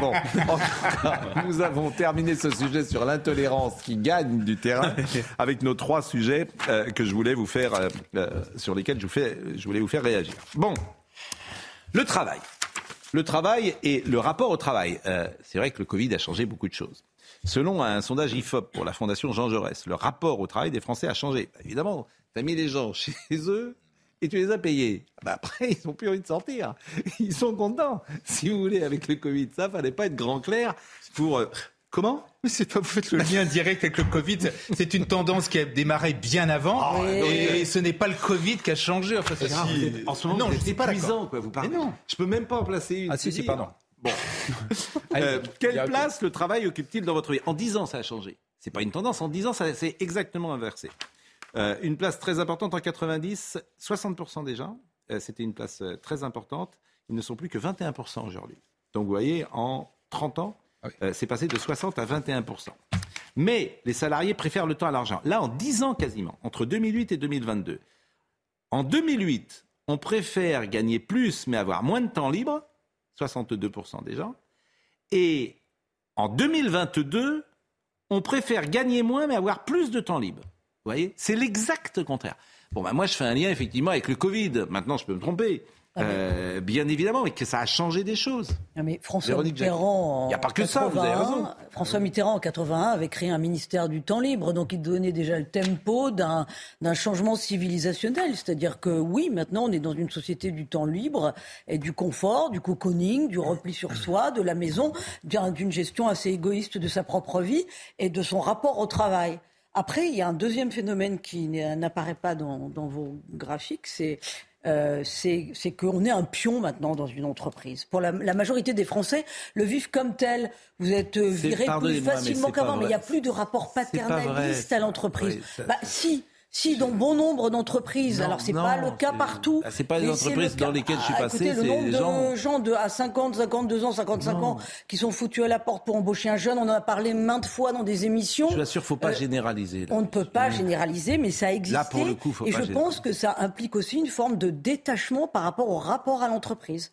Bon, en tout cas, nous avons terminé ce sujet sur l'intolérance qui gagne du terrain avec nos trois sujets euh, que je voulais vous faire, euh, sur lesquels je, vous fais, je voulais vous faire réagir. Bon, le travail. Le travail et le rapport au travail. Euh, c'est vrai que le Covid a changé beaucoup de choses. Selon un sondage IFOP pour la Fondation Jean Jaurès, le rapport au travail des Français a changé. Bah, évidemment, tu as mis les gens chez eux et tu les as payés. Ah bah après, ils n'ont plus envie de sortir. Ils sont contents. Si vous voulez, avec le Covid, ça, fallait pas être grand clair pour... euh, Comment? Mais c'est pas vous faites le lien direct avec le Covid. C'est une tendance qui a démarré bien avant, et, ce n'est pas le Covid qui a changé. Enfin, ça, Ah, si- en ce moment, non, vous je êtes suis pas quoi, vous parlez. Non. Je peux même pas en placer une. Ah si, c'est si, pardon. Bon. Euh, quelle place le travail occupe-t-il dans votre vie? En 10 ans, ça a changé. C'est pas une tendance. En 10 ans, ça s'est exactement inversé. Euh, une place très importante en 90, 60% déjà. Euh, C'était une place euh, très importante. Ils ne sont plus que 21% aujourd'hui. Donc vous voyez, en 30 ans, euh, c'est passé de 60 à 21%. Mais les salariés préfèrent le temps à l'argent. Là, en 10 ans quasiment, entre 2008 et 2022. En 2008, on préfère gagner plus mais avoir moins de temps libre, 62% des gens. Et en 2022, on préfère gagner moins mais avoir plus de temps libre. Voyez? C'est l'exact contraire. Bon, bah moi, je fais un lien effectivement avec le Covid. Maintenant, je peux me tromper. Euh, bien évidemment, mais que ça a changé des choses. Non, mais François Véronique. Mitterrand, en Il n'y a pas que ça, vous avez 81, raison. François Mitterrand en 81 avait créé un ministère du temps libre, donc il donnait déjà le tempo d'un changement civilisationnel. C'est-à-dire que oui, maintenant on est dans une société du temps libre et du confort, du cocooning, du repli sur soi, de la maison, d'un- d'une gestion assez égoïste de sa propre vie et de son rapport au travail. Après, il y a un deuxième phénomène qui n'apparaît pas dans, dans vos graphiques, c'est euh, c'est qu'on est un pion maintenant dans une entreprise. Pour la, la majorité des Français, le vivent comme tel. Vous êtes euh, viré plus facilement qu'avant, mais il n'y a plus de rapport paternaliste à l'entreprise. Oui, ça- bah, si. Si, dans bon nombre d'entreprises, alors c'est pas le cas partout. Ah, c'est pas les entreprises le cas- dans lesquelles je suis Ah, passé, écoutez, le nombre de gens- gens de, à 50, 52 ans, 55 ans qui sont foutus à la porte pour embaucher un jeune, on en a parlé maintes fois dans des émissions. Je vous assure, faut pas Euh, généraliser. là. On ne peut pas généraliser, mais ça existe. Là, pour le coup, faut Et pas je pense que ça implique aussi une forme de détachement par rapport au rapport à l'entreprise.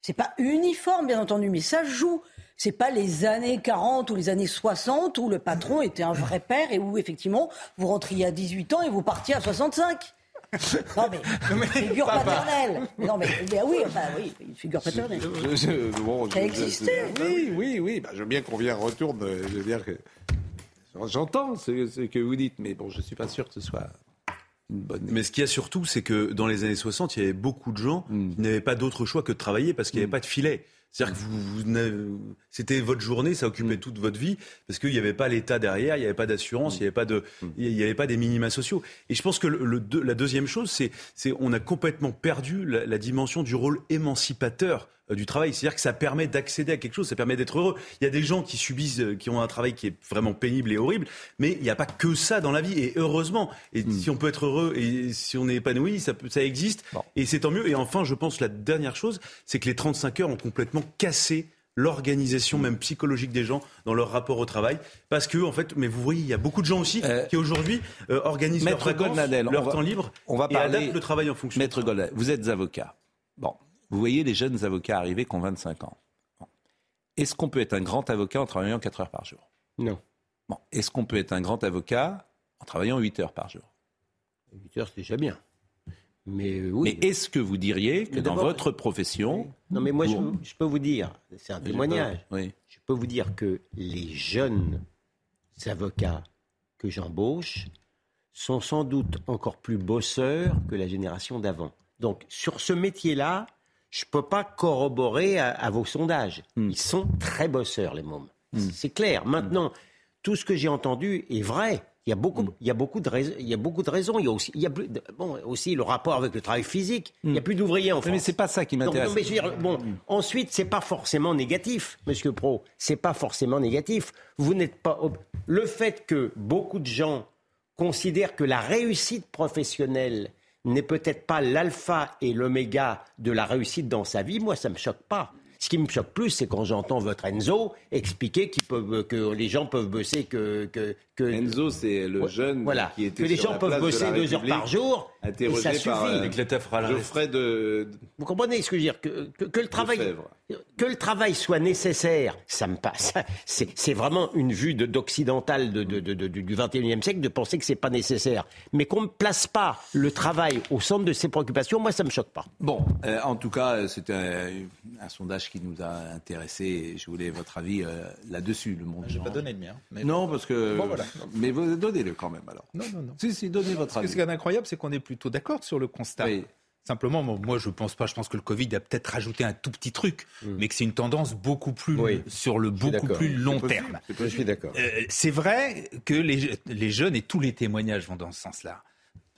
C'est pas uniforme, bien entendu, mais ça joue. C'est pas les années 40 ou les années 60 où le patron était un vrai père et où effectivement vous rentriez à 18 ans et vous partiez à 65. Non mais, figure paternelle. Non mais, mais oui, enfin oui, une figure paternelle. Je- je- bon, Ça existait. Oui, oui, oui. Bah, je veux bien qu'on vienne retourne. Je veux dire que j'entends ce, ce que vous dites, mais bon, je suis pas sûr que ce soit une bonne. Mais ce qu'il y a surtout, c'est que dans les années 60, il y avait beaucoup de gens Mm. qui n'avaient pas d'autre choix que de travailler parce qu'il n'y avait pas de filet. C'est-à-dire que vous, vous c'était votre journée, ça occupait Mm. toute votre vie parce qu'il n'y avait pas l'État derrière, il n'y avait pas d'assurance, il n'y avait pas de, il n'y avait pas des minima sociaux. Et je pense que le, le la deuxième chose, c'est, c'est on a complètement perdu la, la dimension du rôle émancipateur du travail. C'est-à-dire que ça permet d'accéder à quelque chose, ça permet d'être heureux. Il y a des gens qui subissent, euh, qui ont un travail qui est vraiment pénible et horrible, mais il n'y a pas que ça dans la vie. Et heureusement, et si on peut être heureux et si on est épanoui, ça, peut- ça existe. Et c'est tant mieux. Et enfin, je pense la dernière chose, c'est que les 35 heures ont complètement cassé l'organisation même psychologique des gens dans leur rapport au travail parce que en fait mais vous voyez il y a beaucoup de gens aussi Euh, qui aujourd'hui euh, organisent leur Maître vacances, Goldnadel, leur va- temps libre on va et parler- adaptent le travail en fonction Maître Goldnadel, vous êtes avocat. Bon, vous voyez les jeunes avocats arriver qui ont 25 ans. Bon. Est-ce qu'on peut être un grand avocat en travaillant 4 heures par jour? Non. Bon, est-ce qu'on peut être un grand avocat en travaillant 8 heures par jour? 8 heures, c'est déjà bien. Mais euh, oui. Mais est-ce que vous diriez que dans votre profession, Non, mais moi, je, peux vous dire, c'est un Je témoignage. peux- oui. Je peux vous dire que les jeunes avocats que j'embauche sont sans doute encore plus bosseurs que la génération d'avant. Donc, sur ce métier-là, je ne peux pas corroborer à, à vos sondages. Hmm. Ils sont très bosseurs, les mômes. C'est clair. Maintenant, tout ce que j'ai entendu est vrai. Il y a beaucoup, il y a beaucoup de raisons. Il y a beaucoup de raisons. Il y a aussi, il y a plus de- bon, aussi le rapport avec le travail physique. Il n'y a plus d'ouvriers en France. Mais c'est pas ça qui m'intéresse. non, mais je veux dire, bon, ensuite, c'est pas forcément négatif, Monsieur Pro. C'est pas forcément négatif. Vous n'êtes pas le fait que beaucoup de gens considèrent que la réussite professionnelle n'est peut-être pas l'alpha et l'oméga de la réussite dans sa vie. Moi, ça me choque pas. Ce qui me choque plus, c'est quand j'entends votre Enzo expliquer qu'ils peuvent, que les gens peuvent bosser que, que, que Enzo, c'est le jeune voilà. qui était que les sur gens la peuvent place de bosser la deux heures par jour. et interrogé ça suffit. par euh, Avec la tafra Geoffrey de, Vous comprenez ce que je veux dire que, que, que le travail, que le travail soit nécessaire, ça me passe. C'est, c'est vraiment une vue de, d'occidental de, de, de- de- du 21e siècle de penser que c'est pas nécessaire. Mais qu'on ne place pas le travail au centre de ses préoccupations, moi ça me choque pas. Bon, euh, en tout cas, euh, c'était un, un sondage qui nous a intéressés. Je voulais votre avis euh, là-dessus, le monde. Je vais pas donner le mien. Mais Non, parce que. Bon, voilà. Mais vous donnez-le quand même alors. Non, non, non. Si, si, donnez votre Ce avis. qui est incroyable, c'est qu'on est plutôt d'accord sur le constat. Oui. Simplement, moi, je pense pas. Je pense que le Covid a peut-être rajouté un tout petit truc, mais que c'est une tendance beaucoup plus Oui. sur le beaucoup plus long terme. Je suis d'accord. Euh, c'est vrai que les, les jeunes et tous les témoignages vont dans ce sens-là.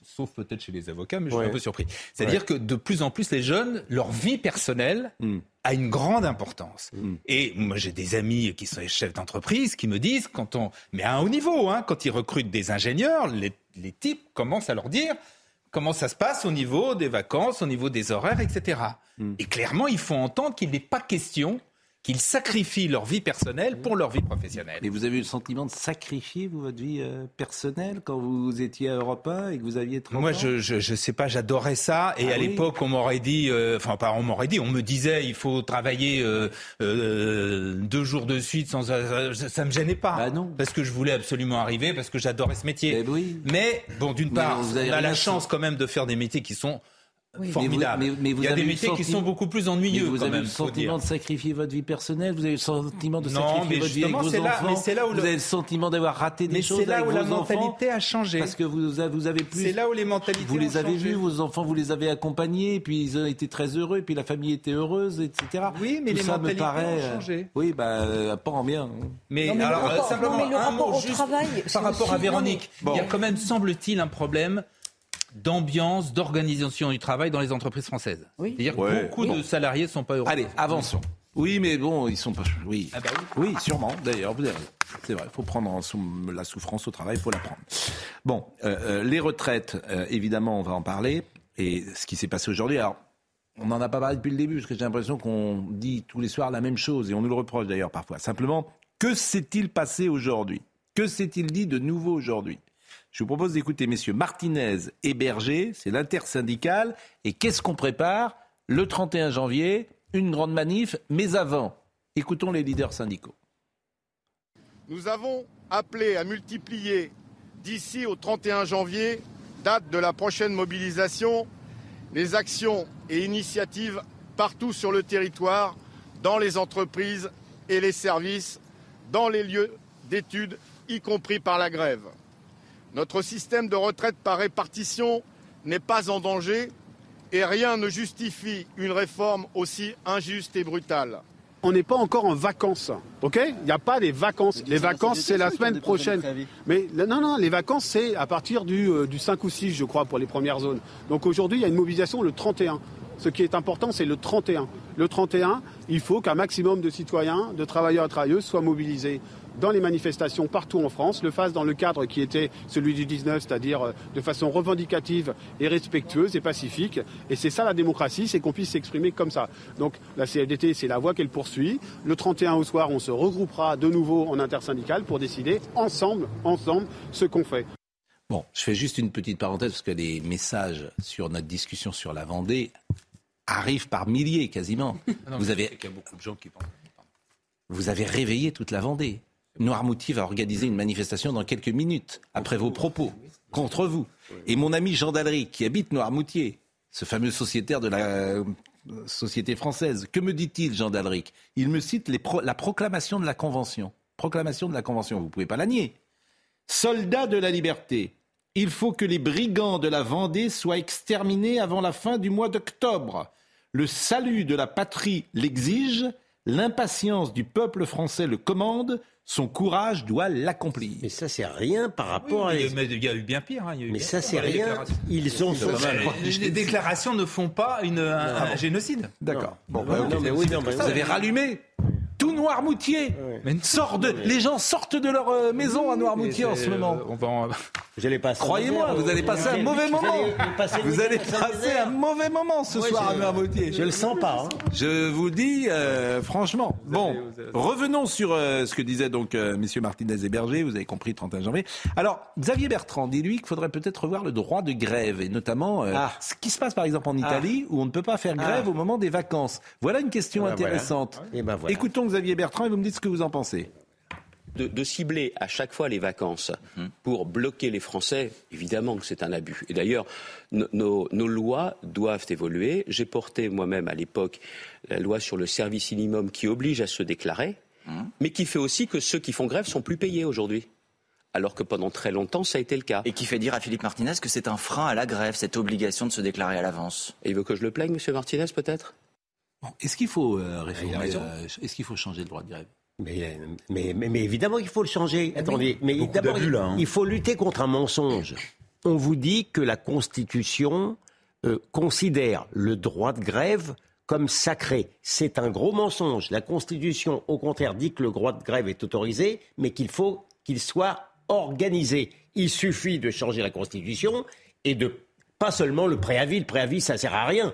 Sauf peut-être chez les avocats, mais je suis un peu surpris. C'est-à-dire que de plus en plus, les jeunes, leur vie personnelle a une grande importance. Et moi, j'ai des amis qui sont les chefs d'entreprise qui me disent, quand on, mais à un haut niveau, hein, quand ils recrutent des ingénieurs, les, les types commencent à leur dire comment ça se passe au niveau des vacances, au niveau des horaires, etc. Et clairement, il faut entendre qu'il n'est pas question qu'ils sacrifient leur vie personnelle pour leur vie professionnelle. Mais vous avez eu le sentiment de sacrifier vous, votre vie euh, personnelle quand vous étiez à Europe 1 et que vous aviez 30 Moi, ans je, je, je sais pas, j'adorais ça. Et Ah à oui. l'époque, on m'aurait dit, euh, enfin, pas on m'aurait dit, on me disait, il faut travailler euh, euh, deux jours de suite sans. Ça, me gênait pas. Bah non. Parce que je voulais absolument arriver, parce que j'adorais ce métier. Eh oui. Mais, bon, d'une part, on a la chance quand même de faire des métiers qui sont Oui. formidables. Mais vous- mais- mais vous Il y a avez des métiers qui sentiment- sont beaucoup plus Mais ennuyeux vous quand avez même. le sentiment de sacrifier votre vie personnelle, vous avez le sentiment de Non, sacrifier mais votre vie avec justement, vos c'est là- enfants, mais c'est là où vous le- avez le sentiment d'avoir raté des Mais choses c'est là avec où la enfants mentalité a changé. parce que vous avez, vous avez plus... C'est là où les mentalités Vous les ont avez changé. vus, vos enfants, vous les avez accompagnés, puis ils ont été très heureux, puis la famille était heureuse, etc. Oui, mais Tout les ça me mentalités paraît, ont euh, changé. Oui, bah, euh, pas en bien. Mais, Non, mais le alors, rapport- euh, simplement non, mais le un mot juste par rapport à Véronique. non, mais- Il y a quand même, semble-t-il, un problème d'ambiance, d'organisation du travail dans les entreprises françaises. Oui. C'est-à-dire Ouais. que beaucoup de salariés ne sont pas heureux. Allez, avançons. Oui, mais bon, ils sont pas. Oui, Ah bah oui. sûrement. D'ailleurs, vous avez raison. C'est vrai. Il faut prendre la souffrance au travail, il faut la prendre. Bon, euh, euh, les retraites, euh, évidemment, on va en parler. Et ce qui s'est passé aujourd'hui, alors. On n'en a pas parlé depuis le début, parce que j'ai l'impression qu'on dit tous les soirs la même chose, et on nous le reproche d'ailleurs parfois. Simplement, que s'est-il passé aujourd'hui? Que s'est-il dit de nouveau aujourd'hui? Je vous propose d'écouter messieurs Martinez et Berger, c'est l'intersyndicale, et qu'est-ce qu'on prépare? Le 31 janvier, une grande manif, mais avant, écoutons les leaders syndicaux. Nous avons appelé à multiplier d'ici au 31 janvier, date de la prochaine mobilisation, les actions et initiatives partout sur le territoire, dans les entreprises et les services, dans les lieux d'études, y compris par la grève. Notre système de retraite par répartition n'est pas en danger et rien ne justifie une réforme aussi injuste et brutale. On n'est pas encore en vacances, ok? Il n'y a pas des vacances. Les vacances, c'est la semaine prochaine. Mais non, non, les vacances, c'est à partir du, euh, du 5 ou 6, je crois, pour les premières zones. Donc aujourd'hui, il y a une mobilisation le 31. Ce qui est important, c'est le 31. Le 31, il faut qu'un maximum de citoyens, de travailleurs et travailleuses soient mobilisés dans les manifestations partout en France, le fassent dans le cadre qui était celui du 19, c'est-à-dire euh, de façon revendicative et respectueuse et pacifique. Et c'est ça la démocratie, c'est qu'on puisse s'exprimer comme ça. Donc la CFDT, c'est la voie qu'elle poursuit. Le 31 au soir, on se regroupera de nouveau en intersyndical pour décider ensemble, ensemble, ce qu'on fait. Bon, je fais juste une petite parenthèse parce que les messages sur notre discussion sur la Vendée arrivent par milliers quasiment. Non, vous, mais avez, je sais qu'il y a beaucoup de gens qui pensent. vous avez réveillé toute la Vendée. Noirmoutier va organiser une manifestation dans quelques minutes, après vos propos, contre vous. Et mon ami Jean Dallery, qui habite Noirmoutier, ce fameux sociétaire de la euh, société française, que me dit-il, Jean Il me cite les pro- la proclamation de la Convention. Proclamation de la Convention, vous ne pouvez pas la nier. Soldats de la liberté, il faut que les brigands de la Vendée soient exterminés avant la fin du mois d'octobre. Le salut de la patrie l'exige, l'impatience du peuple français le commande, Son courage doit l'accomplir. Mais ça, c'est rien par rapport Oui, à. mais il y a eu bien pire. hein, il y a eu Mais bien ça, c'est les rien. déclarations. Ils ont Les, les déclarations ne font pas une, un, un génocide. D'accord. Bon, bah, Vous avez rallumé tout Noirmoutier. Mais Sort de, les gens sortent de leur euh, maison à Noirmoutier en ce moment. on va en- Vous allez passer. Croyez-moi, vous allez passer un mauvais moment. Vous allez passer un mauvais moment ce soir à je- Noirmoutier. Je le sens pas. hein. Je vous dis euh, franchement. Bon, revenons sur euh, ce que disait donc euh, messieurs Martinez et Berger. Vous avez compris, 31 janvier. Alors, Xavier Bertrand dit lui qu'il faudrait peut-être revoir le droit de grève et notamment euh, Ah. ce qui se passe par exemple en Italie où on ne peut pas faire grève Ah. au moment des vacances. Voilà une question Ah, voilà. intéressante. Et ben voilà. Écoutons Xavier Bertrand et vous me dites ce que vous en pensez. de, de cibler à chaque fois les vacances pour bloquer les Français, évidemment que c'est un abus. Et d'ailleurs, no- nos, nos lois doivent évoluer. J'ai porté moi-même à l'époque la loi sur le service minimum qui oblige à se déclarer, mais qui fait aussi que ceux qui font grève sont plus payés aujourd'hui. Alors que pendant très longtemps, ça a été le cas. Et qui fait dire à Philippe Martinez que c'est un frein à la grève, cette obligation de se déclarer à l'avance. Et il veut que je le plaigne, Monsieur Martinez, peut-être? Bon, Est-ce qu'il faut euh, Il a réformer euh, Est-ce qu'il faut changer le droit de grève? Mais, mais, mais, mais évidemment qu'il faut le changer. Attendez, mais d'abord, il, hein. il faut lutter contre un mensonge. On vous dit que la Constitution euh, considère le droit de grève comme sacré. C'est un gros mensonge. La Constitution, au contraire, dit que le droit de grève est autorisé, mais qu'il faut qu'il soit organisé. Il suffit de changer la Constitution et de pas seulement le préavis. Le préavis, ça sert à rien.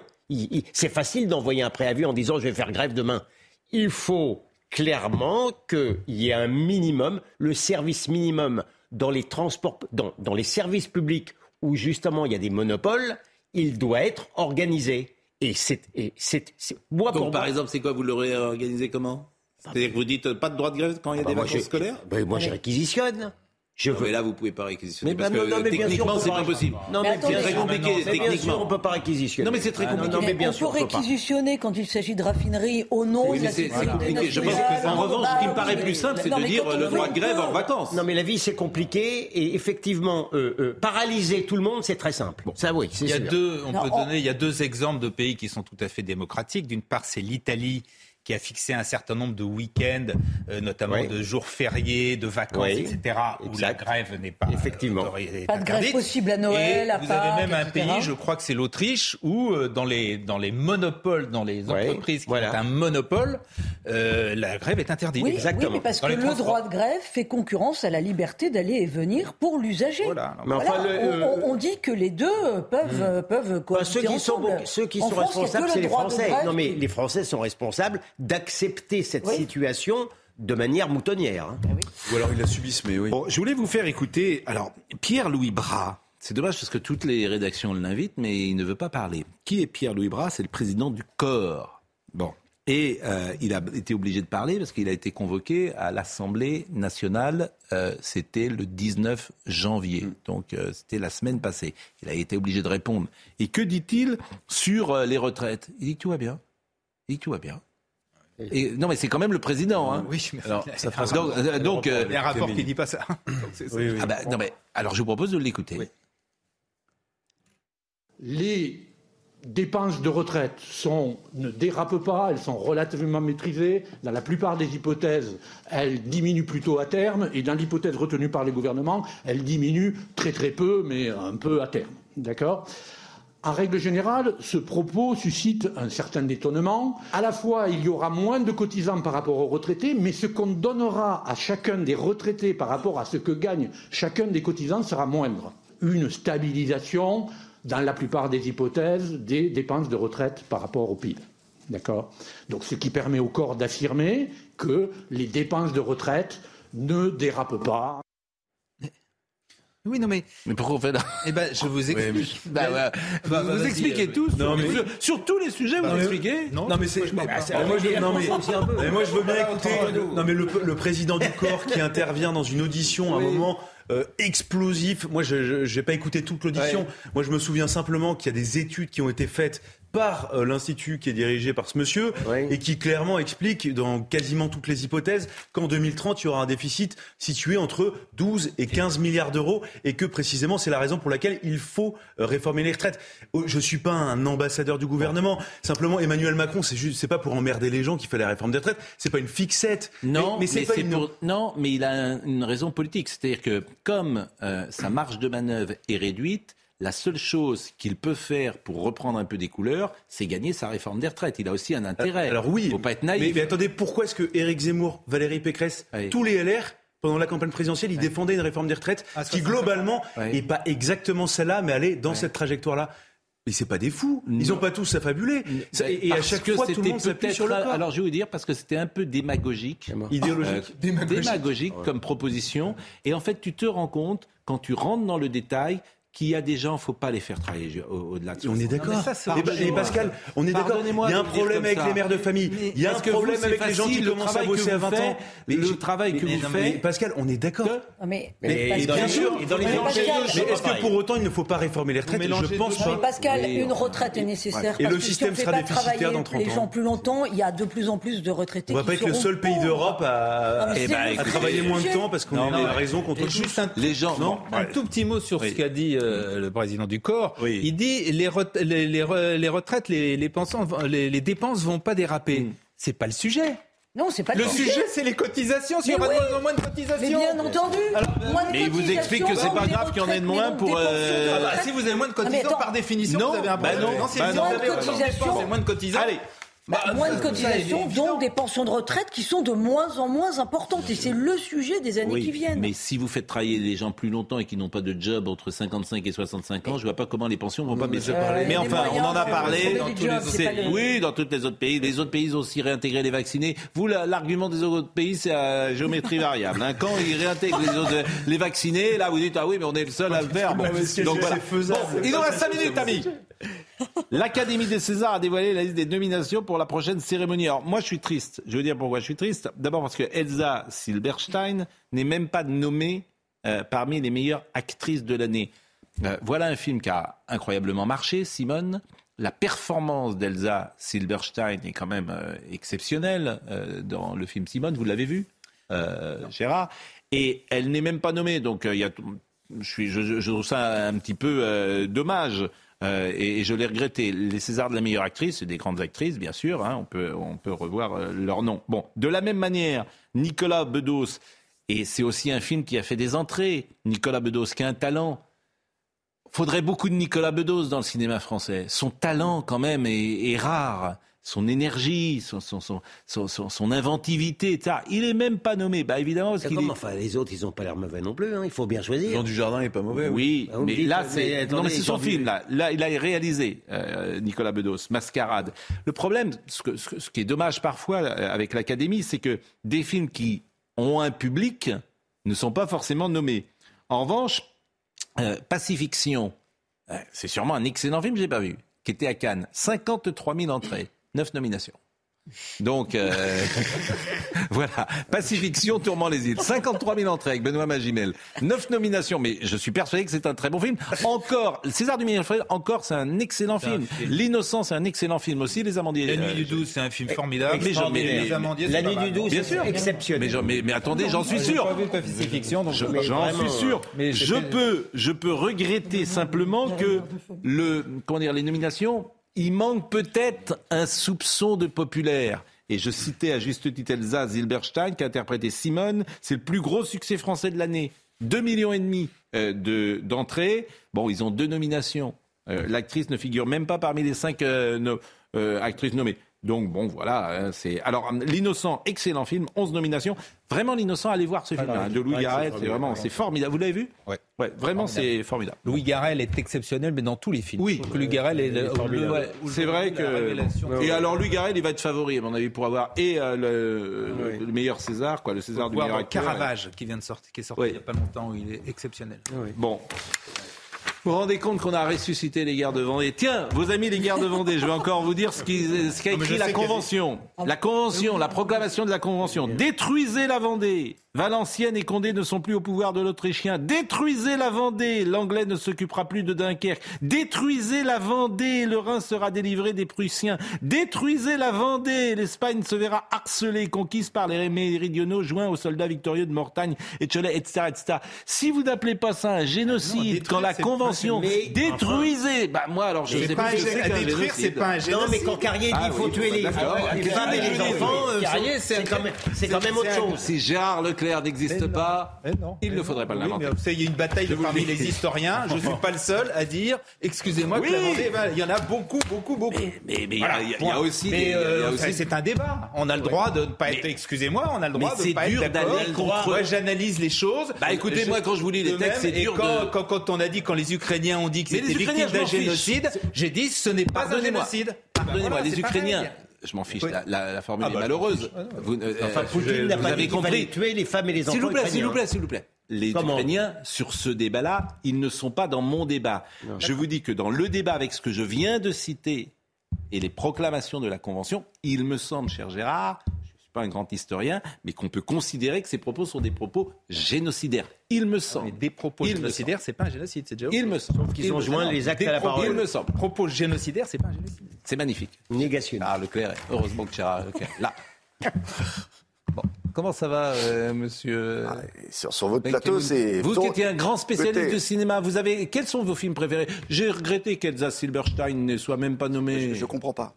C'est facile d'envoyer un préavis en disant je vais faire grève demain. Il faut clairement qu'il y ait un minimum, le service minimum dans les transports, dans, dans les services publics où justement il y a des monopoles, il doit être organisé. Et c'est, et c'est, c'est- moi Donc, pour par moi- exemple, c'est quoi Vous l'aurez organisé comment? C'est-à-dire que vous dites pas de droit de grève quand il y a Bah, des moi, vacances scolaires? Ben, moi, je réquisitionne. Je veux. mais là, vous pouvez pas réquisitionner Mais parce bah, non, que non, mais sûr, techniquement, c'est pas possible. Non, mais c'est très sûr, compliqué mais bien sûr, techniquement. on peut pas réquisitionner. Non, mais c'est très Ah, non, compliqué. non, mais bien on sûr, peut on peut pas. réquisitionner quand il s'agit de raffinerie au nom Oui, de mais la c'est compliqué. Je pense que, en revanche, ce qui me Bah, paraît plus simple, c'est de dire le droit de grève en vacances. Non, mais la vie, c'est compliqué. Et effectivement, euh, euh, paralyser tout le monde, c'est très simple. Ça, oui, c'est Il y a sûr. deux, on peut on- donner, il y a deux exemples de pays qui sont tout à fait démocratiques. D'une part, c'est l'Italie qui a fixé un certain nombre de week-ends, euh, notamment Oui. de jours fériés, de vacances, Oui. etc., où la grève n'est pas Effectivement. autorisée, est Pas de grève possible à Noël, Et à vous avez même un pays, je crois que c'est l'Autriche, où euh, dans les dans les monopoles, dans les Oui, entreprises qui voilà. ont un monopole, euh, la grève est interdite. Oui, Exactement. oui, mais parce Dans que le droit de grève fait concurrence à la liberté d'aller et venir pour l'usager. Voilà. Enfin, on, euh, dit que les deux peuvent, euh, peuvent Bah, cohabiter ceux qui sont, ensemble. ceux qui En sont France, responsables, le c'est les Français. Non, mais les Français sont responsables d'accepter cette Oui. situation de manière moutonnière. hein. Ou alors il la subissent, mais oui. Bon, je voulais vous faire écouter. Alors, Pierre-Louis Bras. C'est dommage parce que toutes les rédactions l'invitent, mais il ne veut pas parler. Qui est Pierre-Louis Bras? C'est le président du corps. Bon. Et euh, il a été obligé de parler parce qu'il a été convoqué à l'Assemblée nationale. euh, c'était le 19 janvier, donc euh, c'était la semaine passée. Il a été obligé de répondre. Et que dit-il sur euh, les retraites? Il dit que tout va bien. Il dit que tout va bien. Et, non, mais c'est quand même le président. Hein. Oui, mais Alors, ça fera Donc, euh, donc, euh, il y a un rapport qui dit pas ça. Donc, c'est- Oui, oui. ah bah, non, mais, alors je vous propose de l'écouter. Les dépenses de retraite sont, ne dérapent pas, elles sont relativement maîtrisées. Dans la plupart des hypothèses, elles diminuent plutôt à terme. Et dans l'hypothèse retenue par les gouvernements, elles diminuent très très peu, mais un peu à terme. D'accord? En règle générale, ce propos suscite un certain étonnement. À la fois, il y aura moins de cotisants par rapport aux retraités, mais ce qu'on donnera à chacun des retraités par rapport à ce que gagne chacun des cotisants sera moindre. Une stabilisation, dans la plupart des hypothèses, des dépenses de retraite par rapport au PIB. D'accord? Donc, ce qui permet au corps d'affirmer que les dépenses de retraite ne dérapent pas. Oui, non, mais. Mais pourquoi on fait là Eh ben, je vous explique. Bah. Bah, vous bah, vous expliquez euh, tout. non, sur, mais- sur- sur tous les sujets, vous expliquez. Non, mais c'est. mais- c'est- mais moi, je, non, mais, aussi un peu. mais moi, je veux bien écouter. Non, mais le, le président du corps qui intervient dans une audition à un moment euh, explosif. Moi, je n'ai pas écouté toute l'audition. Moi, je me souviens simplement qu'il y a des études qui ont été faites par euh, l'institut qui est dirigé par ce monsieur et qui clairement explique dans quasiment toutes les hypothèses qu'en 2030 il y aura un déficit situé entre 12 et 15 milliards d'euros et que précisément c'est la raison pour laquelle il faut euh, réformer les retraites. Oh, je suis pas un ambassadeur du gouvernement, simplement Emmanuel Macron c'est juste c'est pas pour emmerder les gens qu'il fait la réforme des retraites, c'est pas une fixette. Non, mais, c'est pas une... pour... non, mais il a une raison politique, c'est-à-dire que comme euh, sa marge de manœuvre est réduite, la seule chose qu'il peut faire pour reprendre un peu des couleurs, c'est gagner sa réforme des retraites. Il a aussi un intérêt. Alors oui, faut pas être naïf. Mais, attendez, pourquoi est-ce que Éric Zemmour, Valérie Pécresse, tous les LR pendant la campagne présidentielle, ils défendaient une réforme des retraites ah, qui globalement n'est pas exactement celle-là, mais allait dans cette trajectoire-là. Mais c'est pas des fous. Ils n'ont pas tous affabuler. Et, à chaque fois, tout le monde s'appuie sur le corps. Alors, je vais vous dire, parce que c'était un peu démagogique. Idéologique. Euh, démagogique, comme proposition. Et en fait, tu te rends compte, quand tu rentres dans le détail, qu'il y a des gens, il ne faut pas les faire travailler au-delà de ça. On est d'accord. Et, Pascal, on est d'accord. Il y a un problème avec les mères de famille. Il y a un problème avec les gens qui commencent à bosser à 20 ans. Mais le travail que vous faites. Pascal, on est d'accord. Mais, bien sûr. Mais est-ce que pour autant il ne faut pas réformer les retraites? Je pense pas. Pascal, une retraite est nécessaire. Et le système sera déficitaire dans 30 ans. Les gens plus longtemps, il y a de plus en plus de retraités. On va pas être le seul pays d'Europe à travailler moins de temps parce qu'on a raison contre tous. Les gens. Un tout petit mot sur ce qu'a dit euh, le président du corps. Il dit les, les, les, retraites, les, les, les, les dépenses vont pas déraper. Mm. C'est pas le sujet. Non, c'est pas le, sujet. c'est les cotisations. S'il y aura de moins en moins de cotisations. Mais bien entendu. mais il vous explique que c'est pas grave qu'il y en ait de moins pour. Euh... Ah bah, si vous avez moins de cotisations, par définition, non, vous avez un bah non, c'est bah moins de cotisations. moins de cotisations. Allez. Bah, moins de cotisations, donc des pensions de retraite qui sont de moins en moins importantes. Et c'est le sujet des années qui viennent. Mais si vous faites travailler les gens plus longtemps et qui n'ont pas de job entre 55 et 65 ans, je vois pas comment les pensions vont pas baisser. Euh, mais enfin, on en a parlé. Dans tous les... Oui, dans tous les autres pays. Les autres pays ont aussi réintégré les vaccinés. Vous, l'argument des autres pays, c'est à géométrie variable. Hein. Quand ils réintègrent les, autres, les vaccinés, là, vous dites, ah oui, mais on est le seul à le faire. Bon. Donc, voilà. faisable. Bon, il nous reste 5 minutes, amis. L'Académie des Césars a dévoilé la liste des nominations pour la prochaine cérémonie. Alors moi je suis triste. Je veux dire pourquoi je suis triste. D'abord parce que Elsa Silberstein n'est même pas nommée euh, parmi les meilleures actrices de l'année. Euh, voilà un film qui a incroyablement marché, Simone. La performance d'Elsa Silberstein est quand même euh, exceptionnelle dans le film Simone. Vous l'avez vu, Gérard? Et elle n'est même pas nommée. Donc y a, je, trouve ça un petit peu dommage. Euh, et, je l'ai regretté. Les Césars de la meilleure actrice, c'est des grandes actrices, bien sûr. Hein, on, peut, on peut revoir euh, leur nom. Bon, de la même manière, Nicolas Bedos, et c'est aussi un film qui a fait des entrées. Nicolas Bedos, qui a un talent. Faudrait beaucoup de Nicolas Bedos dans le cinéma français. Son talent, quand même, est rare son énergie, son, son, son, son, inventivité, etc. Il est même pas nommé. Bah évidemment, parce qu'il enfin, les autres, ils n'ont pas l'air mauvais non plus. Hein. Il faut bien choisir. Jean Dujardin n'est pas mauvais. Oui, mais là, c'est non, mais c'est son film. Là, là, il a réalisé euh, Nicolas Bedos, Mascarade. Le problème, ce, que, ce, qui est dommage parfois euh, avec l'Académie, c'est que des films qui ont un public ne sont pas forcément nommés. En revanche, euh, Pacifiction, c'est sûrement un excellent film, j'ai pas vu, qui était à Cannes, 53 000 entrées. Neuf nominations. Donc, euh, voilà. Pacifiction, Tourment les îles. 53 000 entrées avec Benoît Magimel. Neuf nominations, mais je suis persuadé que c'est un très bon film. Encore, César du meilleur encore, c'est un excellent film. L'innocent, c'est un excellent film aussi. Les Amandiers. La Nuit du 12, c'est un film formidable. Mais, les Amandiers, La Nuit du 12, c'est exceptionnel. Mais, mais, attendez, j'en suis sûr. J'en suis sûr. Mais je peux, je peux regretter simplement que le, comment dire, les nominations il manque peut-être un soupçon de populaire. Et je citais à juste titre Elsa Zilberstein qui a interprété Simone. C'est le plus gros succès français de l'année. 2 millions et demi euh, d'entrées. bon, ils ont deux nominations. Euh, l'actrice ne figure même pas parmi les cinq euh, actrices nommées. Donc bon, voilà, hein, c'est alors l'innocent, excellent film, 11 nominations. Vraiment l'innocent, allez voir ce film hein, de Louis Garrel, c'est vraiment, c'est formidable. Vous l'avez vu? Ouais. Ouais, vraiment c'est formidable. Louis Garrel est exceptionnel, mais dans tous les films. Oui. Que Louis Garrel est, c'est vrai que. Et alors Louis Garrel, il va être favori à mon avis pour avoir et euh, le, meilleur César, quoi, le César du meilleur acteur. Caravage qui vient de sortir, qui est sorti il n'y a pas longtemps, il est exceptionnel. Bon. Vous vous rendez compte qu'on a ressuscité les guerres de Vendée Tiens, vos amis les guerres de Vendée, je vais encore vous dire ce qu'a écrit la Convention. La Convention, la proclamation de la Convention. Détruisez la Vendée Valenciennes et Condé ne sont plus au pouvoir de l'Autrichien. Détruisez la Vendée, l'Anglais ne s'occupera plus de Dunkerque. Détruisez la Vendée, le Rhin sera délivré des Prussiens. Détruisez la Vendée, l'Espagne se verra harcelée, conquise par les méridionaux, joints aux soldats victorieux de Mortagne et Cholet, etc., etc. Si vous n'appelez pas ça un génocide, quand la Convention détruisez, bah moi alors je sais pas, ce que c'est qu'un détruire, c'est pas un génocide. Non, mais quand Carrier dit qu'il faut tuer les, femmes et les enfants, c'est quand, même autre chose. Gérard Leclerc n'existe pas, il ne faudrait pas l'inventer. il y a une bataille parmi les historiens. Je ne suis pas le seul à dire, excusez-moi, il y en a beaucoup, beaucoup, beaucoup. Mais il y a aussi. c'est un débat. On a le droit de ne pas être, excusez-moi, on a le droit de ne pas être d'accord. Moi, j'analyse les choses. Bah écoutez, moi, quand je vous lis les textes, c'est dur. Quand on a dit, quand les Ukrainiens ont dit que c'était victime d'un génocide, j'ai dit ce n'est pas un génocide. Pardonnez-moi, les Ukrainiens je m'en fiche. La, formule ah, est bah, malheureuse. Vous, euh, enfin, Poutine n'a pas avez compris. tuer les femmes et les enfants. S'il vous plaît, s'il vous plaît, s'il vous plaît. Les Ukrainiens, sur ce débat-là, ils ne sont pas dans mon débat. je vous dis que dans le débat avec ce que je viens de citer et les proclamations de la Convention, il me semble, cher Gérard, pas un grand historien, mais qu'on peut considérer que ces propos sont des propos génocidaires. Il me semble. des propos génocidaires, c'est pas un génocide, c'est déjà. Il me semble. Sauf qu'ils ont joint les actes à la parole. Il me semble. Propos génocidaires, c'est pas un génocide. C'est magnifique. Négation. Ah, Leclerc, heureusement que tu as Leclerc. Là. Bon. Comment ça va, euh, monsieur ah, sur, sur, votre plateau, c'est. Vous qui étiez un grand spécialiste de cinéma, vous avez. Quels sont vos films préférés? J'ai regretté qu'Elsa Silberstein ne soit même pas nommée. Je, ne comprends pas.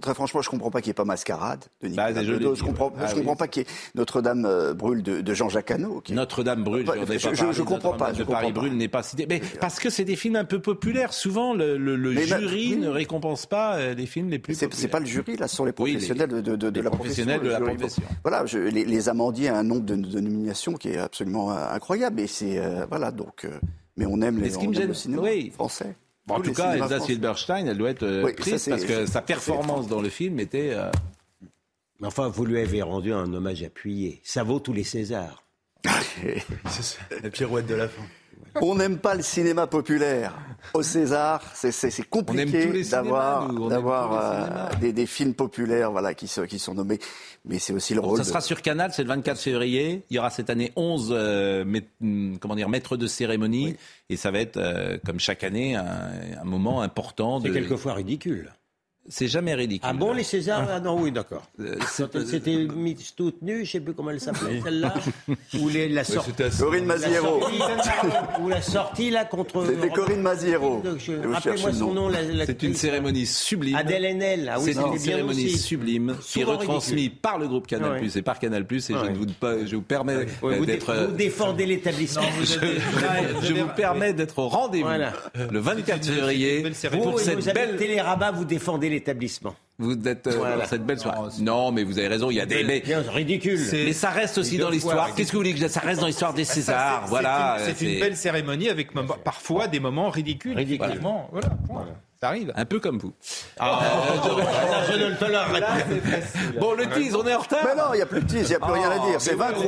Très franchement, je ne comprends pas qu'il n'y ait pas Mascarade de Nicolas bah, Je ne comprends, ah comprends pas qu'il y ait Notre-Dame euh, brûle de, Jean-Jacques Hano. Notre-Dame brûle, je ne comprends pas. De Paris brûle n'est pas cité. Mais parce que c'est des films un peu populaires. Souvent, le, jury ne récompense pas euh, les films les plus populaires. C'est pas le jury, là, ce sont les professionnels de, la professionnels de la profession. Voilà, les, les amandiers un nombre de, nominations qui est absolument euh, incroyable. Et c'est voilà donc. mais on aime, les, on aime le cinéma français en tout cas, Elsa Silberstein, elle doit être euh, triste parce que sa performance dans le film était. Euh, enfin, vous lui avez rendu un hommage appuyé. Ça vaut tous les Césars. la pirouette de la fin. On n'aime pas le cinéma populaire. Au César, c'est compliqué d'avoir euh, des, des, films populaires voilà, qui, qui sont nommés. Mais c'est aussi le rôle. Ça sera sur Canal, c'est le 24 février. Il y aura cette année 11 euh, hmm, comment dire, maîtres de cérémonie. Et ça va être, euh, comme chaque année, un, moment important. C'est quelquefois ridicule. C'est jamais ridicule. Ah bon, les Césars Ah non, oui, d'accord. Euh, c'était Miss toute nue, je ne sais plus comment elle s'appelait, celle-là. Ou la sortie. Corinne Maziero. Ou la sortie, là, contre. C'était Corinne Maziero. Rappelez-moi son nom. C'est une cérémonie sublime. Adèle Haenel. Ah oui, c'est une cérémonie sublime qui est retransmise par le groupe Canal Plus et par Canal Plus. Et je, vous, je vous permets d'être. Vous défendez l'établissement. Je vous permets d'être au rendez-vous le 24 février pour cette belle. Télérabat, vous défendez l'établissement. Vous êtes euh, dans cette belle soirée. Non, mais vous avez raison, il y a des. Mais, ridicule. Mais ça reste aussi dans l'histoire. Qu'est-ce que vous voulez que je Ça reste dans l'histoire des Césars. voilà. C'est une, belle cérémonie avec parfois des moments ridicules. Ridiculement. Voilà. Ça arrive. Un peu comme vous. Ah, je, ne le tolérerai pas. Bon, le tease, on est en retard. Mais non, il n'y a plus de tease, il n'y a plus rien à dire. C'est vaincre.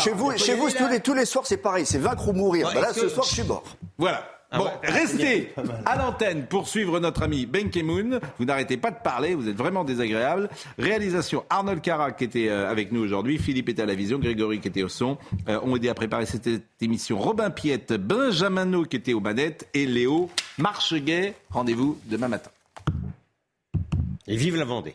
Chez vous, chez vous tous, les, tous les soirs, c'est pareil. C'est vaincre ou mourir. Là, ce soir, je suis mort. Voilà. Ah bon, restez à l'antenne pour suivre notre ami Ben Kemoun. Vous n'arrêtez pas de parler, vous êtes vraiment désagréable. Réalisation Arnold Cara qui était euh, avec nous aujourd'hui, Philippe était à la vision, Grégory qui était au son. Euh, on aidé à préparer cette émission Robin Piette, Benjamin qui était aux manettes et Léo Marcheguet. Rendez-vous demain matin. Et vive la Vendée.